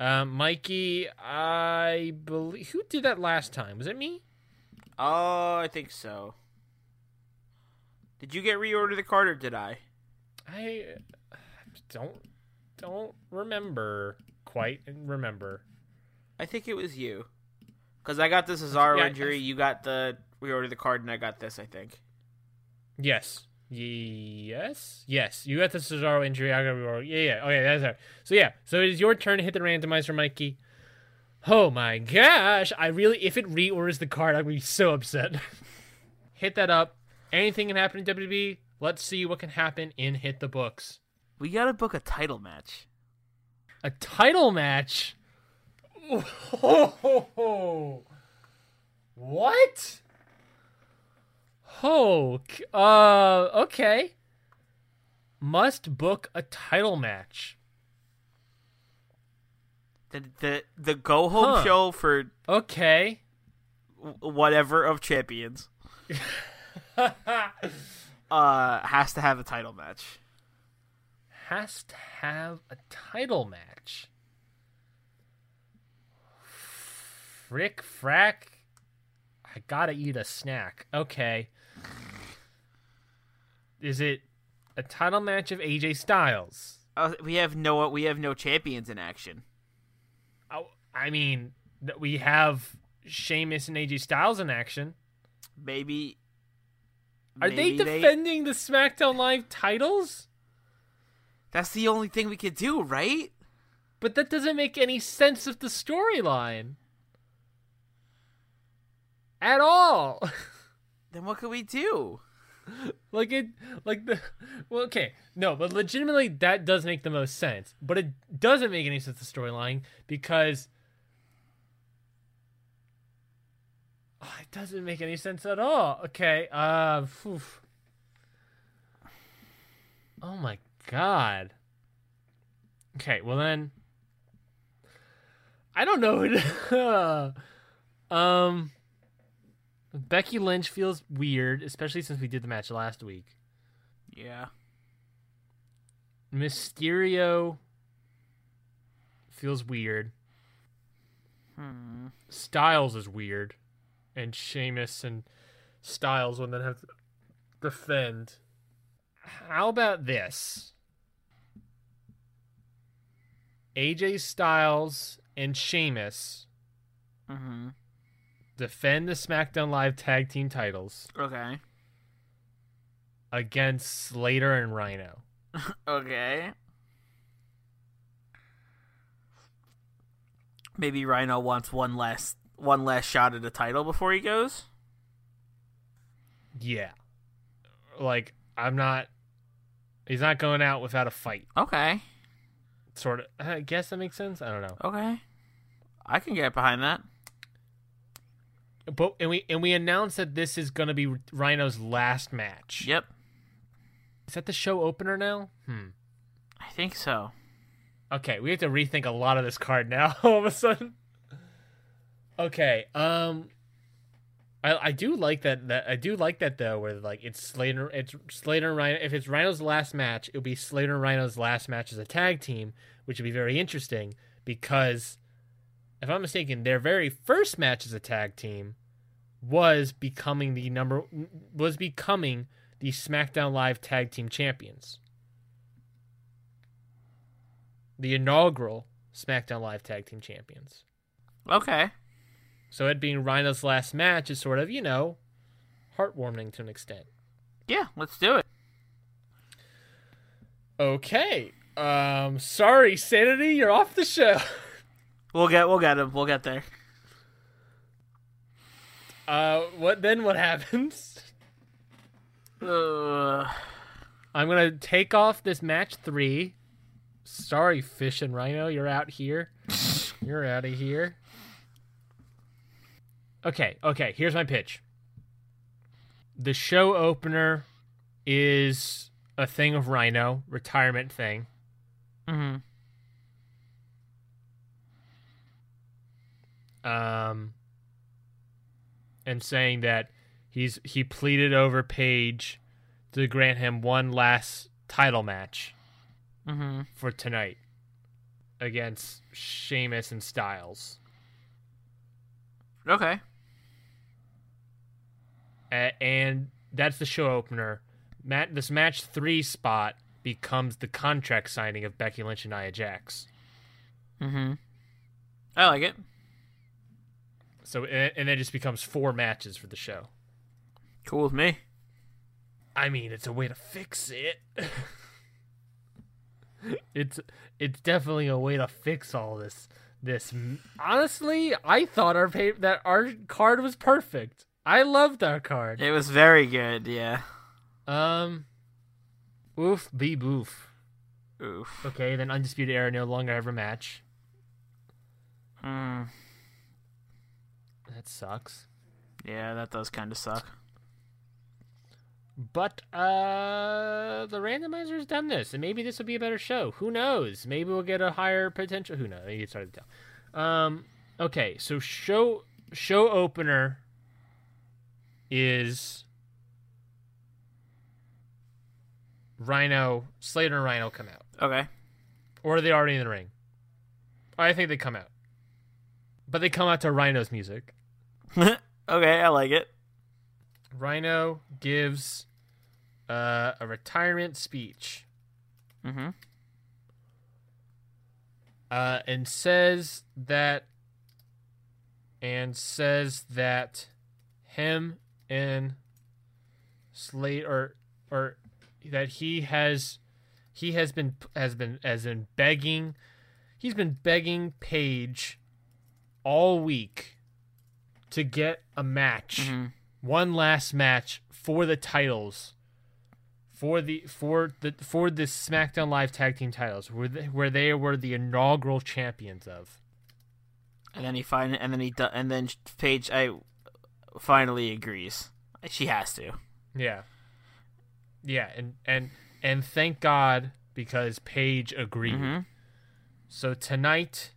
Um, Mikey, I believe who did that last time? Was it me?
Oh, I think so. Did you get reorder the card or did I?
I don't don't remember quite remember.
I think it was you. Because I got the Cesaro
Yeah, I-
injury, you got the reorder the card, and I got this, I think.
Yes. Yes. Yes. You got the Cesaro injury. I got to Yeah, yeah. Okay, that's right. So yeah. So it is your turn to hit the randomizer, Mikey. Oh my gosh! I really, if it reorders the card, I'm gonna be so upset. hit that up. Anything can happen in WWE. Let's see what can happen in Hit the Books.
We gotta book a title match.
A title match. Oh, What? Oh, uh, okay. Must book a title match.
The the the go home
Huh.
show for
Okay.
whatever of champions uh has to have a title match.
Has to have a title match. Frick frack. I gotta eat a snack. Okay. Is it a title match of AJ Styles?
Uh, we have no we have no champions in action.
Oh, I mean, we have Sheamus and AJ Styles in action.
Maybe
Are
maybe
they defending the SmackDown Live titles?
That's the only thing we could do, right?
But that doesn't make any sense of the storyline. At all.
Then what could we do?
like it like the well okay no but legitimately that does make the most sense but it doesn't make any sense the storyline because Oh, it doesn't make any sense at all okay uh phew. oh my god Okay, well then, I don't know. um, Becky Lynch feels weird, especially since we did the match last week.
Yeah.
Mysterio feels weird.
Hmm.
Styles is weird, and Sheamus and Styles will then have to defend. How about this? AJ Styles and Sheamus
Mm-hmm.
Defend the SmackDown Live tag team titles
Okay.
against Slater and Rhyno.
Okay. Maybe Rhyno wants one last one last shot at the title before he goes.
Yeah. Like, I'm not. He's not going out without a fight.
Okay.
Sort of. I guess that makes sense. I don't know.
Okay. I can get behind that.
But and we and we announced that this is going to be Rhyno's last match.
Yep.
Is that the show opener now? Hmm.
I think so.
Okay, we have to rethink a lot of this card now. All of a sudden. Okay. Um. I I do like that. That I do like that though, where like it's Slater, it's Slater and Rhyno. If it's Rhyno's last match, it'll be Slater and Rhyno's last match as a tag team, which would be very interesting because, if I'm mistaken, their very first match as a tag team was becoming the number was becoming the SmackDown Live Tag Team Champions. The inaugural SmackDown Live Tag Team Champions.
Okay.
So it being Rhyno's last match is sort of, you know, heartwarming to an extent.
Yeah, let's do it.
Okay. Um sorry, Sanity, you're off the show.
We'll get we'll get him. We'll get there.
Uh what then what happens?
Uh,
I'm gonna take off this match three. Sorry, Fish and Rhyno, you're out here. you're out of here. Okay, okay, here's my pitch. The show opener is a thing of Rhyno, retirement thing.
mm-hmm.
Um and saying that he's he pleaded over Paige to grant him one last title match.
Mm-hmm.
for tonight against Sheamus and Styles.
Okay.
And that's the show opener. Matt, this match three spot becomes the contract signing of Becky Lynch and Nia Jax.
Mm-hmm. I like it.
So and, then it just becomes four matches for the show.
Cool with me.
I mean, it's a way to fix it. it's it's definitely a way to fix all this. This honestly, I thought our pay- that our card was perfect. I loved our card.
It was very good. Yeah.
Um, oof, be boof.
Oof.
Okay, then Undisputed Era no longer have a match.
Mm.
That sucks.
Yeah, that does kind of suck.
But uh, the randomizer's done this, and maybe this will be a better show. Who knows? Maybe we'll get a higher potential. Who knows? It's hard to tell. Um, okay, so show show opener is Rhyno Slater and Rhyno come out,
Okay.
or are they already in the ring? I think they come out, but they come out to Rhyno's music.
okay, I like it.
Rhyno gives uh, a retirement speech
Mm-hmm.
uh, and says that and says that him and Slate or or that he has he has been has been as in begging he's been begging Paige all week to get a match
Mhm.
one last match for the titles for the for the for the SmackDown Live Tag Team titles where they, where they were the inaugural champions of.
And then he find and then he and then Paige I finally agrees. She has to.
Yeah. Yeah, and and and thank God because Paige agreed.
Mhm.
So tonight,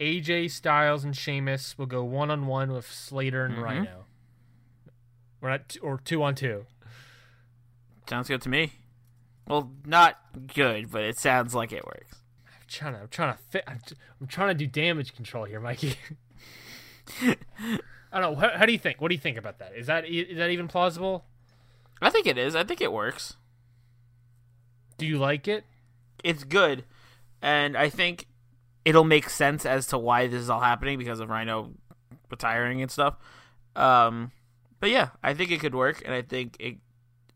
AJ Styles and Sheamus will go one on one with Slater and
Mhm.
Rhyno. We're not or two on two.
Sounds good to me. Well, not good, but it sounds like it works.
I'm trying to, I'm trying to fit, I'm, I'm trying to do damage control here, Mikey. I don't know. How, how do you think? What do you think about that? Is that e- that even plausible?
I think it is. I think it works.
Do you like it?
It's good, and I think it'll make sense as to why this is all happening because of Rhyno retiring and stuff. Um, but yeah, I think it could work, and I think it,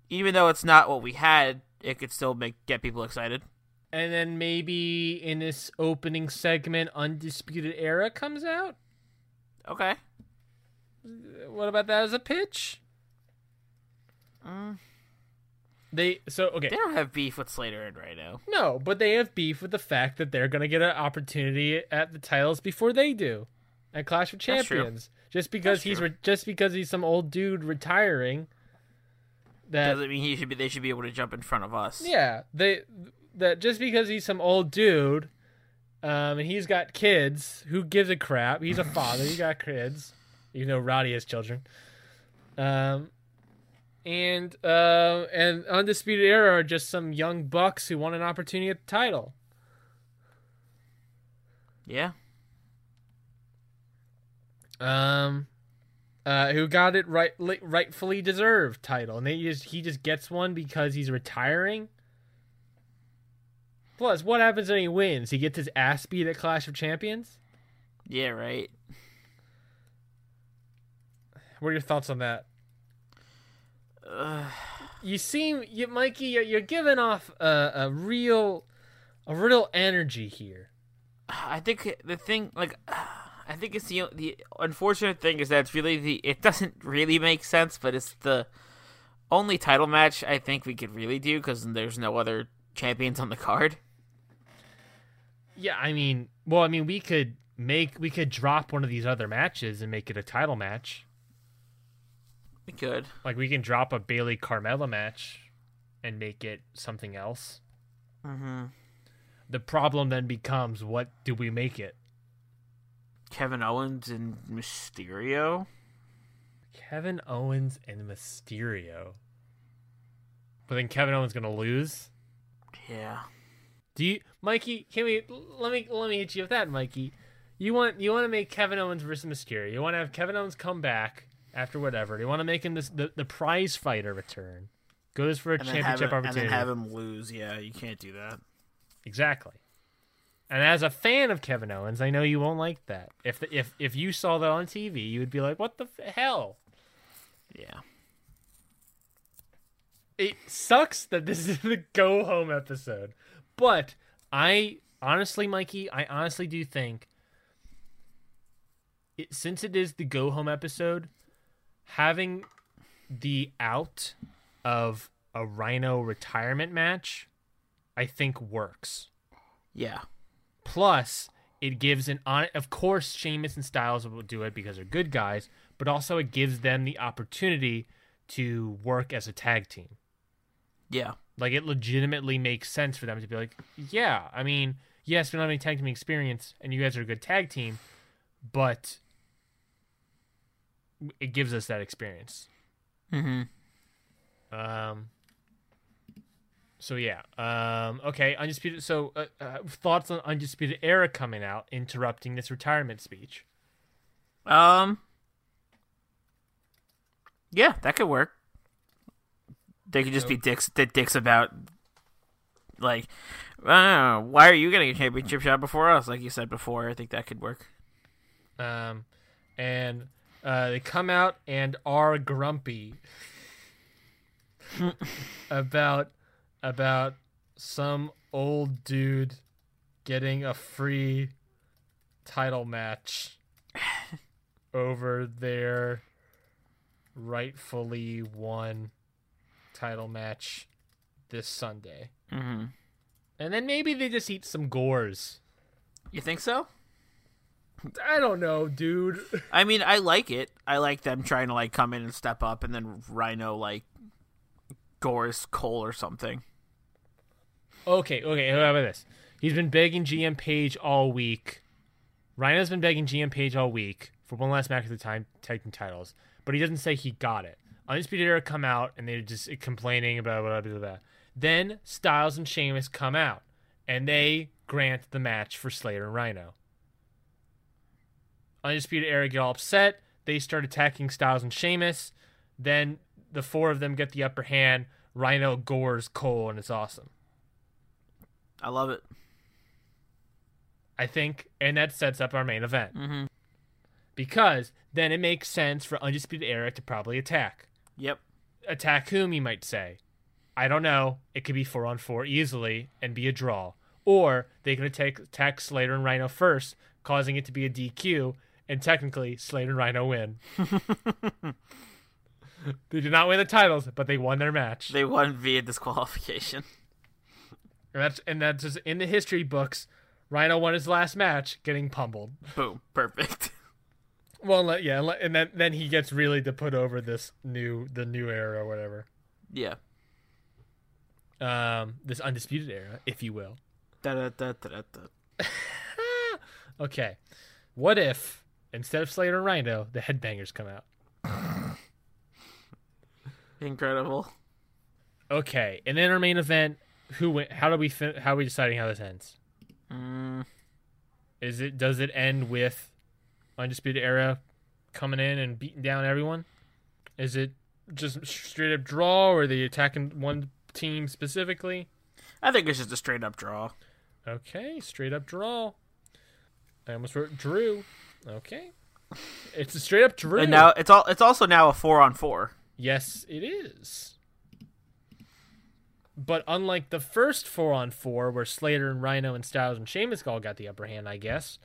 even though it's not what we had, it could still make get people excited.
And then maybe in this opening segment, Undisputed Era comes out.
Okay.
What about that as a pitch?
Mm.
They so okay.
They don't have beef with Slater and Rhyno.
No, but they have beef with the fact that they're gonna get an opportunity at the titles before they do, at Clash of. Champions. Just because
That's
he's re- just because he's some old dude retiring. That
Doesn't mean he should be. They should be able to jump in front of us.
yeah, they that just because he's some old dude, um, and he's got kids. Who gives a crap? He's a father. he got kids. You know, Roddy has children. Um, and uh, and undisputed era are just some young bucks who want an opportunity at the title.
Yeah.
um, uh, who got it right, rightfully deserved title, and they just he just gets one because he's retiring. Plus, what happens when he wins? He gets his ass beat at Clash of Champions.
Yeah. Right.
What are your thoughts on that? You seem, you Mikey, you're, you're giving off a, a real, a real energy here.
I think the thing, like, I think it's the the unfortunate thing is that it's really the it doesn't really make sense, but it's the only title match I think we could really do because there's no other champions on the card.
Yeah, I mean, well, I mean, we could make, we could drop one of these other matches and make it a title match.
We could.
Like we can drop a Bayley Carmella match and make it something else.
Mm-hmm.
The problem then becomes what do we make it?
Kevin Owens and Mysterio.
Kevin Owens and Mysterio. But then Kevin Owens gonna lose.
Yeah.
Do you, Mikey? Can we let me let me hit you with that, Mikey? You want you want to make Kevin Owens versus Mysterio? You want to have Kevin Owens come back after whatever? They want to make him this the, the prize fighter return? Goes for a
And
championship
him, and
opportunity.
then have him lose. Yeah, you can't do that.
Exactly. And as a fan of Kevin Owens, I know you won't like that. If the, if if you saw that on TV, you would be like, "What the f- hell?"
Yeah.
It sucks that this is the go home episode, but I honestly, Mikey, I honestly do think it, since it is the go home episode, having the out of a Rhyno retirement match, I think works.
Yeah.
Plus, it gives an on. Of course, Sheamus and Styles will do it because they're good guys, but also it gives them the opportunity to work as a tag team.
Yeah.
Like it legitimately makes sense for them to be like, yeah, I mean, yes, we don't have any tag team experience, and you guys are a good tag team, but it gives us that experience.
Mm-hmm.
Um. So yeah. Um. Okay. Undisputed. So uh, uh, thoughts on Undisputed Era coming out, interrupting this retirement speech.
Um. Yeah, that could work. They could just be dicks. Dicks about, like, uh, why are you getting a championship shot before us? Like you said before, I think that could work.
Um, and uh, they come out and are grumpy about about some old dude getting a free title match over their rightfully won title match this Sunday.
Mm-hmm.
And then maybe they just eat some gores.
You think so?
I don't know, dude.
I mean, I like it. I like them trying to like come in and step up, and then Rhyno like gores Cole or something.
Okay, okay. How about this? He's been begging GM Paige all week. Rhyno's been begging GM Paige all week for one last match at the time, tag team titles, but he doesn't say he got it. Undisputed Era come out and they're just uh, complaining about blah, blah, blah, blah. Then Styles and Sheamus come out and they grant the match for Slater and Rhyno. Undisputed Era get all upset. They start attacking Styles and Sheamus. Then the four of them get the upper hand. Rhyno gores Cole and it's awesome.
I love it.
I think, and that sets up our main event.
Mm-hmm.
Because then it makes sense for Undisputed Era to probably attack.
Yep.
Attack whom, you might say? I don't know. It could be four on four easily and be a draw. Or they could attack, attack Slater and Rhyno first, causing it to be a DQ, and technically Slater and Rhyno win. they did not win the titles, but they won their match.
They won via disqualification.
And that's and that's just in the history books. Rhyno won his last match, getting pummeled.
Boom. Perfect.
Well, yeah, and then then he gets really to put over this new the new era or whatever.
Yeah.
Um, this undisputed era, if you will.
Da, da, da.
Okay, what if instead of Slater and Rhyno, the Headbangers come out?
Incredible.
Okay, and then our main event. Who win? How do we? Fin- how are we deciding how this ends?
Mm,
Is it does it end with undisputed era coming in and beating down everyone? Is it just straight up draw, or are they attacking one team specifically?
I think it's just a straight up draw.
Okay, straight up draw. I almost wrote Drew. Okay, it's a straight up Drew.
And now it's all it's also now a four on four.
yes, it is. But unlike the first four on four, where Slater and Rhyno and Styles and Sheamus all got the upper hand, I guess,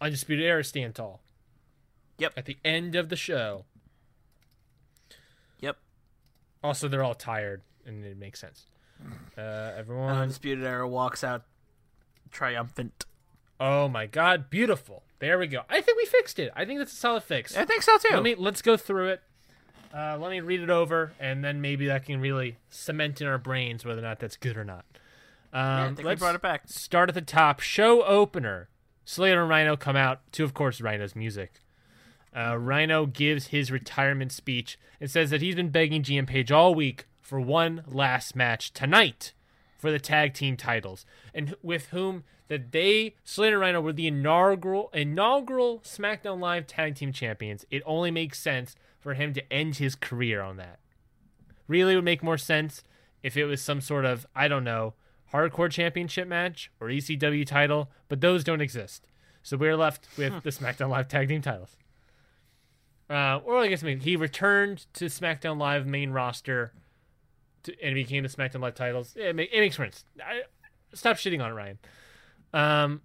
Undisputed Era stand tall.
Yep.
At the end of the show.
Yep.
Also, they're all tired, and it makes sense. Uh, everyone.
Undisputed Era walks out triumphant.
Oh my God! Beautiful. There we go. I think we fixed it. I think that's a solid fix.
I think so too.
Let me let's go through it. Uh, let me read it over, and then maybe that can really cement in our brains whether or not that's good or not. Um,
yeah, I think we
let's
brought it back.
start at the top. Show opener. Slater and Rhyno come out to, of course, Rhyno's music. Uh, Rhyno gives his retirement speech and says that he's been begging GM Paige all week for one last match tonight for the tag team titles, and with whom that they Slater and Rhyno were the inaugural inaugural SmackDown Live tag team champions. It only makes sense for him to end his career on that. Really, would make more sense if it was some sort of I don't know hardcore championship match or ECW title, but those don't exist. So we're left with the SmackDown Live tag team titles. Uh, or I guess I mean, he returned to SmackDown Live main roster to, and he became the SmackDown Live titles. It, make, it makes sense. I, stop shitting on it, Ryan. Um,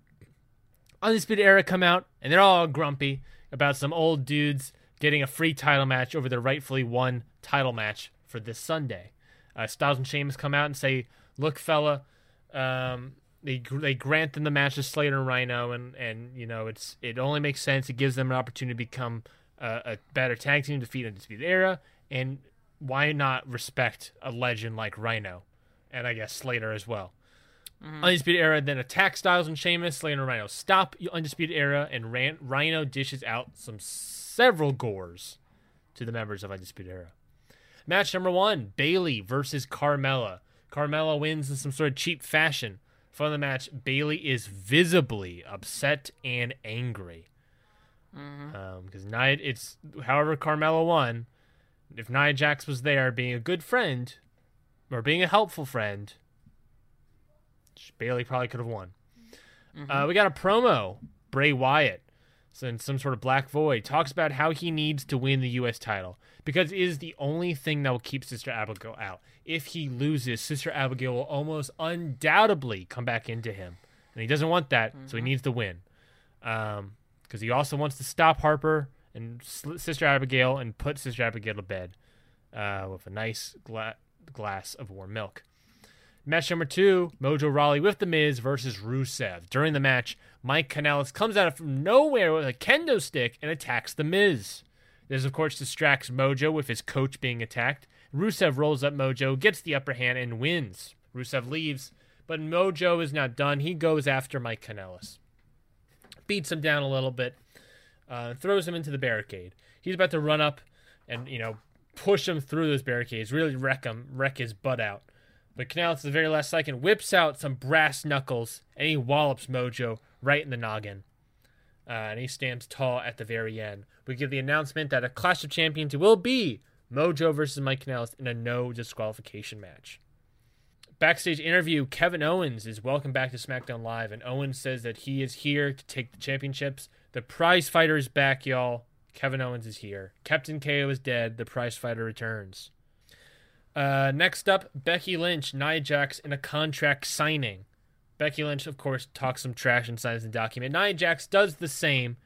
Undisputed Era come out and they're all grumpy about some old dudes getting a free title match over their rightfully won title match for this Sunday. Uh, Styles and Sheamus come out and say, "Look, fella, um, they they grant them the match to Slater and Rhyno, and and you know it's it only makes sense. It gives them an opportunity to become a, a better tag team, to defeat Undisputed Era, and why not respect a legend like Rhyno, and I guess Slater as well." Mm-hmm. Undisputed Era then attack Styles and Sheamus. Slater and Rhyno stop Undisputed Era, and Ran- Rhyno dishes out some several gores to the members of Undisputed Era. Match number one: Bayley versus Carmella. Carmella wins in some sort of cheap fashion. For the match, Bayley is visibly upset and angry. Mm-hmm. Um, because Nia, it's however Carmella won. If Nia Jax was there, being a good friend or being a helpful friend, Bayley probably could have won. Uh, we got a promo. Bray Wyatt, so in some sort of black void, talks about how he needs to win the U.S. title because it is the only thing that will keep Sister Abigail out. If he loses, Sister Abigail will almost undoubtedly come back into him, and he doesn't want that, so he needs to win. Um, because he also wants to stop Harper and Sister Abigail and put Sister Abigail to bed, uh, with a nice gla- glass of warm milk. Match number two, Mojo Rawley with The Miz versus Rusev. During the match, Mike Kanellis comes out of nowhere with a kendo stick and attacks The Miz. This, of course, distracts Mojo with his coach being attacked. Rusev rolls up Mojo, gets the upper hand, and wins. Rusev leaves, But Mojo is not done. He goes after Mike Kanellis, beats him down a little bit, uh, throws him into the barricade. He's about to run up and you know push him through those barricades, really wreck him, wreck his butt out. But Kanellis, at the very last second, whips out some brass knuckles and he wallops Mojo right in the noggin. Uh, and he stands tall at the very end. We give the announcement that a Clash of Champions will be Mojo versus Mike Kanellis in a no disqualification match. Backstage interview Kevin Owens is welcome back to SmackDown Live, and Owens says that he is here to take the championships. The prize fighter is back, y'all. Kevin Owens is here. Captain KO is dead. The prize fighter returns. Uh, next up, Becky Lynch, Nia Jax in a contract signing. Becky Lynch, of course, talks some trash and signs the document. Nia Jax does the same,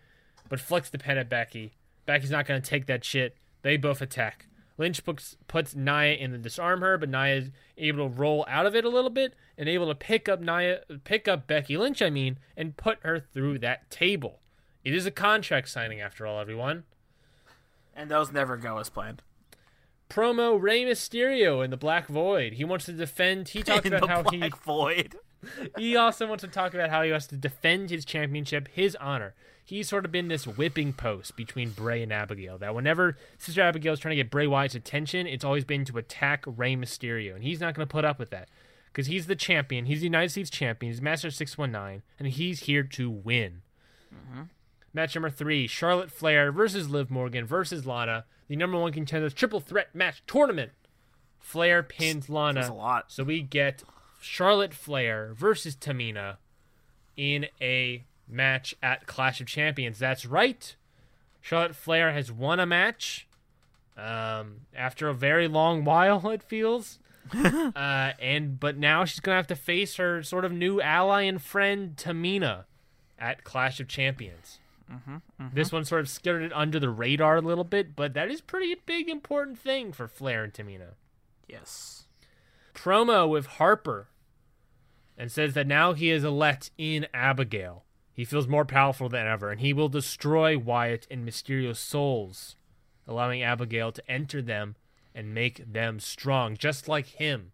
but flicks the pen at Becky. Becky's not going to take that shit. They both attack. Lynch puts, puts Nia in the Dis-arm-her, but Nia is able to roll out of it a little bit and able to pick up Nia, pick up Becky Lynch, I mean, and put her through that table. It is a contract signing after all, everyone.
And those never go as planned.
Promo Rey Mysterio in the Black Void. He wants to defend. He talks
In
about
the
how
Black
he
Void.
He also wants to talk about how he wants to defend his championship, his honor. He's sort of been this whipping post between Bray and Abigail. That whenever Sister Abigail is trying to get Bray Wyatt's attention, it's always been to attack Rey Mysterio, and he's not going to put up with that because he's the champion. He's the United States champion. He's Master Six One Nine, and he's here to win. Mm-hmm. Match number three: Charlotte Flair versus Liv Morgan versus Lana, the number one contenders triple threat match tournament. Flair pins Lana.
There's a lot.
So we get Charlotte Flair versus Tamina in a match at Clash of Champions. That's right. Charlotte Flair has won a match um, after a very long while. It feels. uh, and but now she's gonna have to face her sort of new ally and friend Tamina at Clash of Champions. This one sort of skirted under the radar a little bit, but that is pretty big important thing for Flair and Tamina
Yes.
promo with Harper and says that now he is elect in Abigail. He feels more powerful than ever, and he will destroy Wyatt and Mysterio's souls, allowing Abigail to enter them and make them strong, just like him.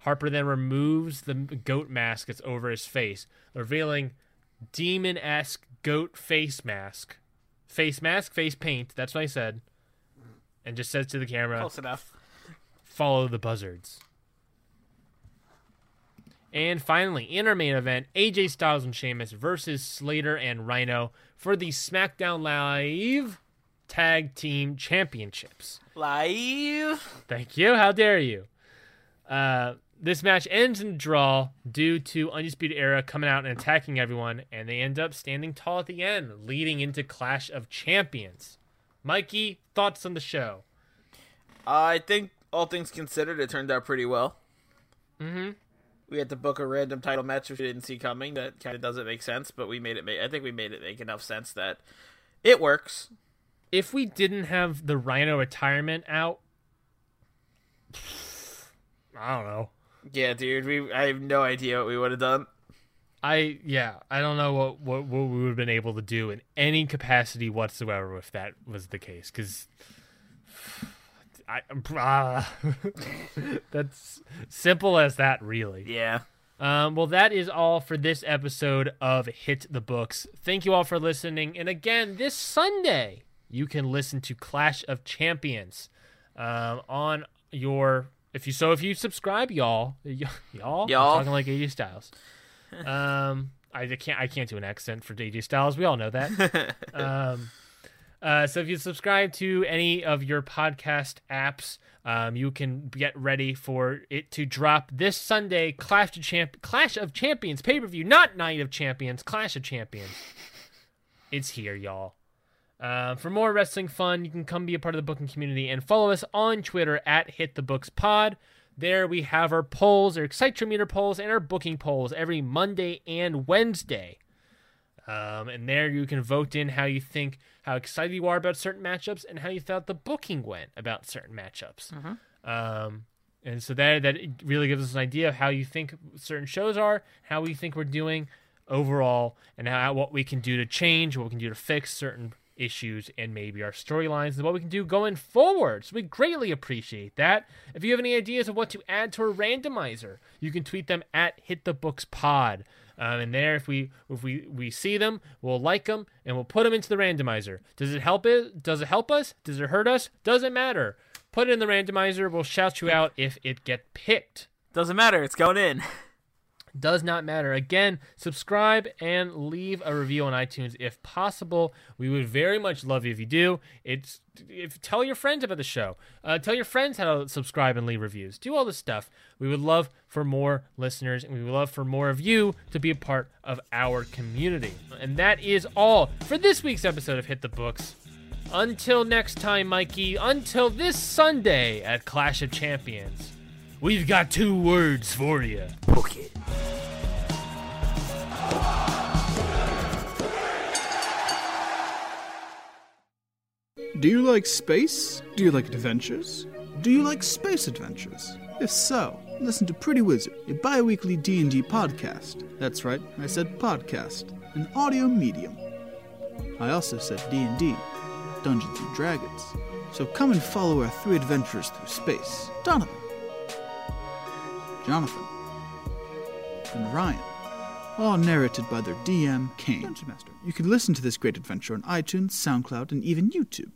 Harper then removes the goat mask that's over his face, revealing demon esque goat face mask. Face mask, face paint, that's what I said. And just says to the camera,
Close enough.
follow the buzzards. And finally, in our main event, AJ Styles and Sheamus versus Slater and Rhyno for the SmackDown Live Tag Team Championships.
Live.
Thank you. How dare you? Uh, this match ends in a draw due to Undisputed Era coming out and attacking everyone, and they end up standing tall at the end, leading into Clash of Champions. Mikey, thoughts on the show?
I think all things considered, it turned out pretty well.
Mm-hmm.
We had to book a random title match which we didn't see coming. That kind of doesn't make sense, but we made it. Make, I think we made it make enough sense that it works.
if we didn't have the Rhyno retirement out, I don't know.
Yeah, dude. We I have no idea what we would have done.
I yeah, I don't know what what, what we would have been able to do in any capacity whatsoever if that was the case. Because I ah, that's simple as that, really.
Yeah.
Um, well, that is all for this episode of Hit the Books. Thank you all for listening. And again, this Sunday, you can listen to Clash of Champions um, on your. If you so, if you subscribe, y'all, y- y'all, I'm
Y'all.
talking like AJ Styles. Um, I can't, I can't do an accent for AJ Styles. We all know that. um, uh, so if you subscribe to any of your podcast apps, um, you can get ready for it to drop this Sunday. Clash of Champ, Clash of Champions pay per view, not Night of Champions, Clash of Champions. It's here, y'all. Uh, for more wrestling fun, you can come be a part of the booking community and follow us on Twitter at Hit the Books Pod. There we have our polls, our Excitometer polls, and our booking polls every Monday and Wednesday. Um, and there you can vote in how you think, how excited you are about certain matchups, and how you thought the booking went about certain matchups. Um, and so that that really gives us an idea of how you think certain shows are, how we think we're doing overall, and how what we can do to change, what we can do to fix certain issues and maybe our storylines and what we can do going forward. So we greatly appreciate that. If you have any ideas of what to add to a randomizer, you can tweet them at Hit the Books Pod. Um, and there, if we if we we see them, we'll like them and we'll put them into the randomizer. Does it help it? Does it help us? Does it hurt us? Doesn't matter. Put it in the randomizer. We'll shout you out if it get picked.
Doesn't matter. It's going in.
Does not matter. Again, subscribe and leave a review on iTunes if possible. We would very much love you if you do. It's if tell your friends about the show. Uh, tell your friends how to subscribe and leave reviews. Do all this stuff. We would love for more listeners, and we would love for more of you to be a part of our community. And that is all for this week's episode of Hit the Books. Until next time, Mikey. Until this Sunday at Clash of Champions. We've got two words for you.
Book it.
Do you like space? Do you like adventures? Do you like space adventures? If so, listen to Pretty Wizard, a bi-weekly D&D podcast. That's right, I said podcast, an audio medium. I also said D&D, Dungeons and Dragons. So come and follow our three adventurers through space. Donovan, Jonathan, and Ryan. All narrated by their DM, Kane. Dungeon Master. You can listen to this great adventure on iTunes, SoundCloud, and even YouTube.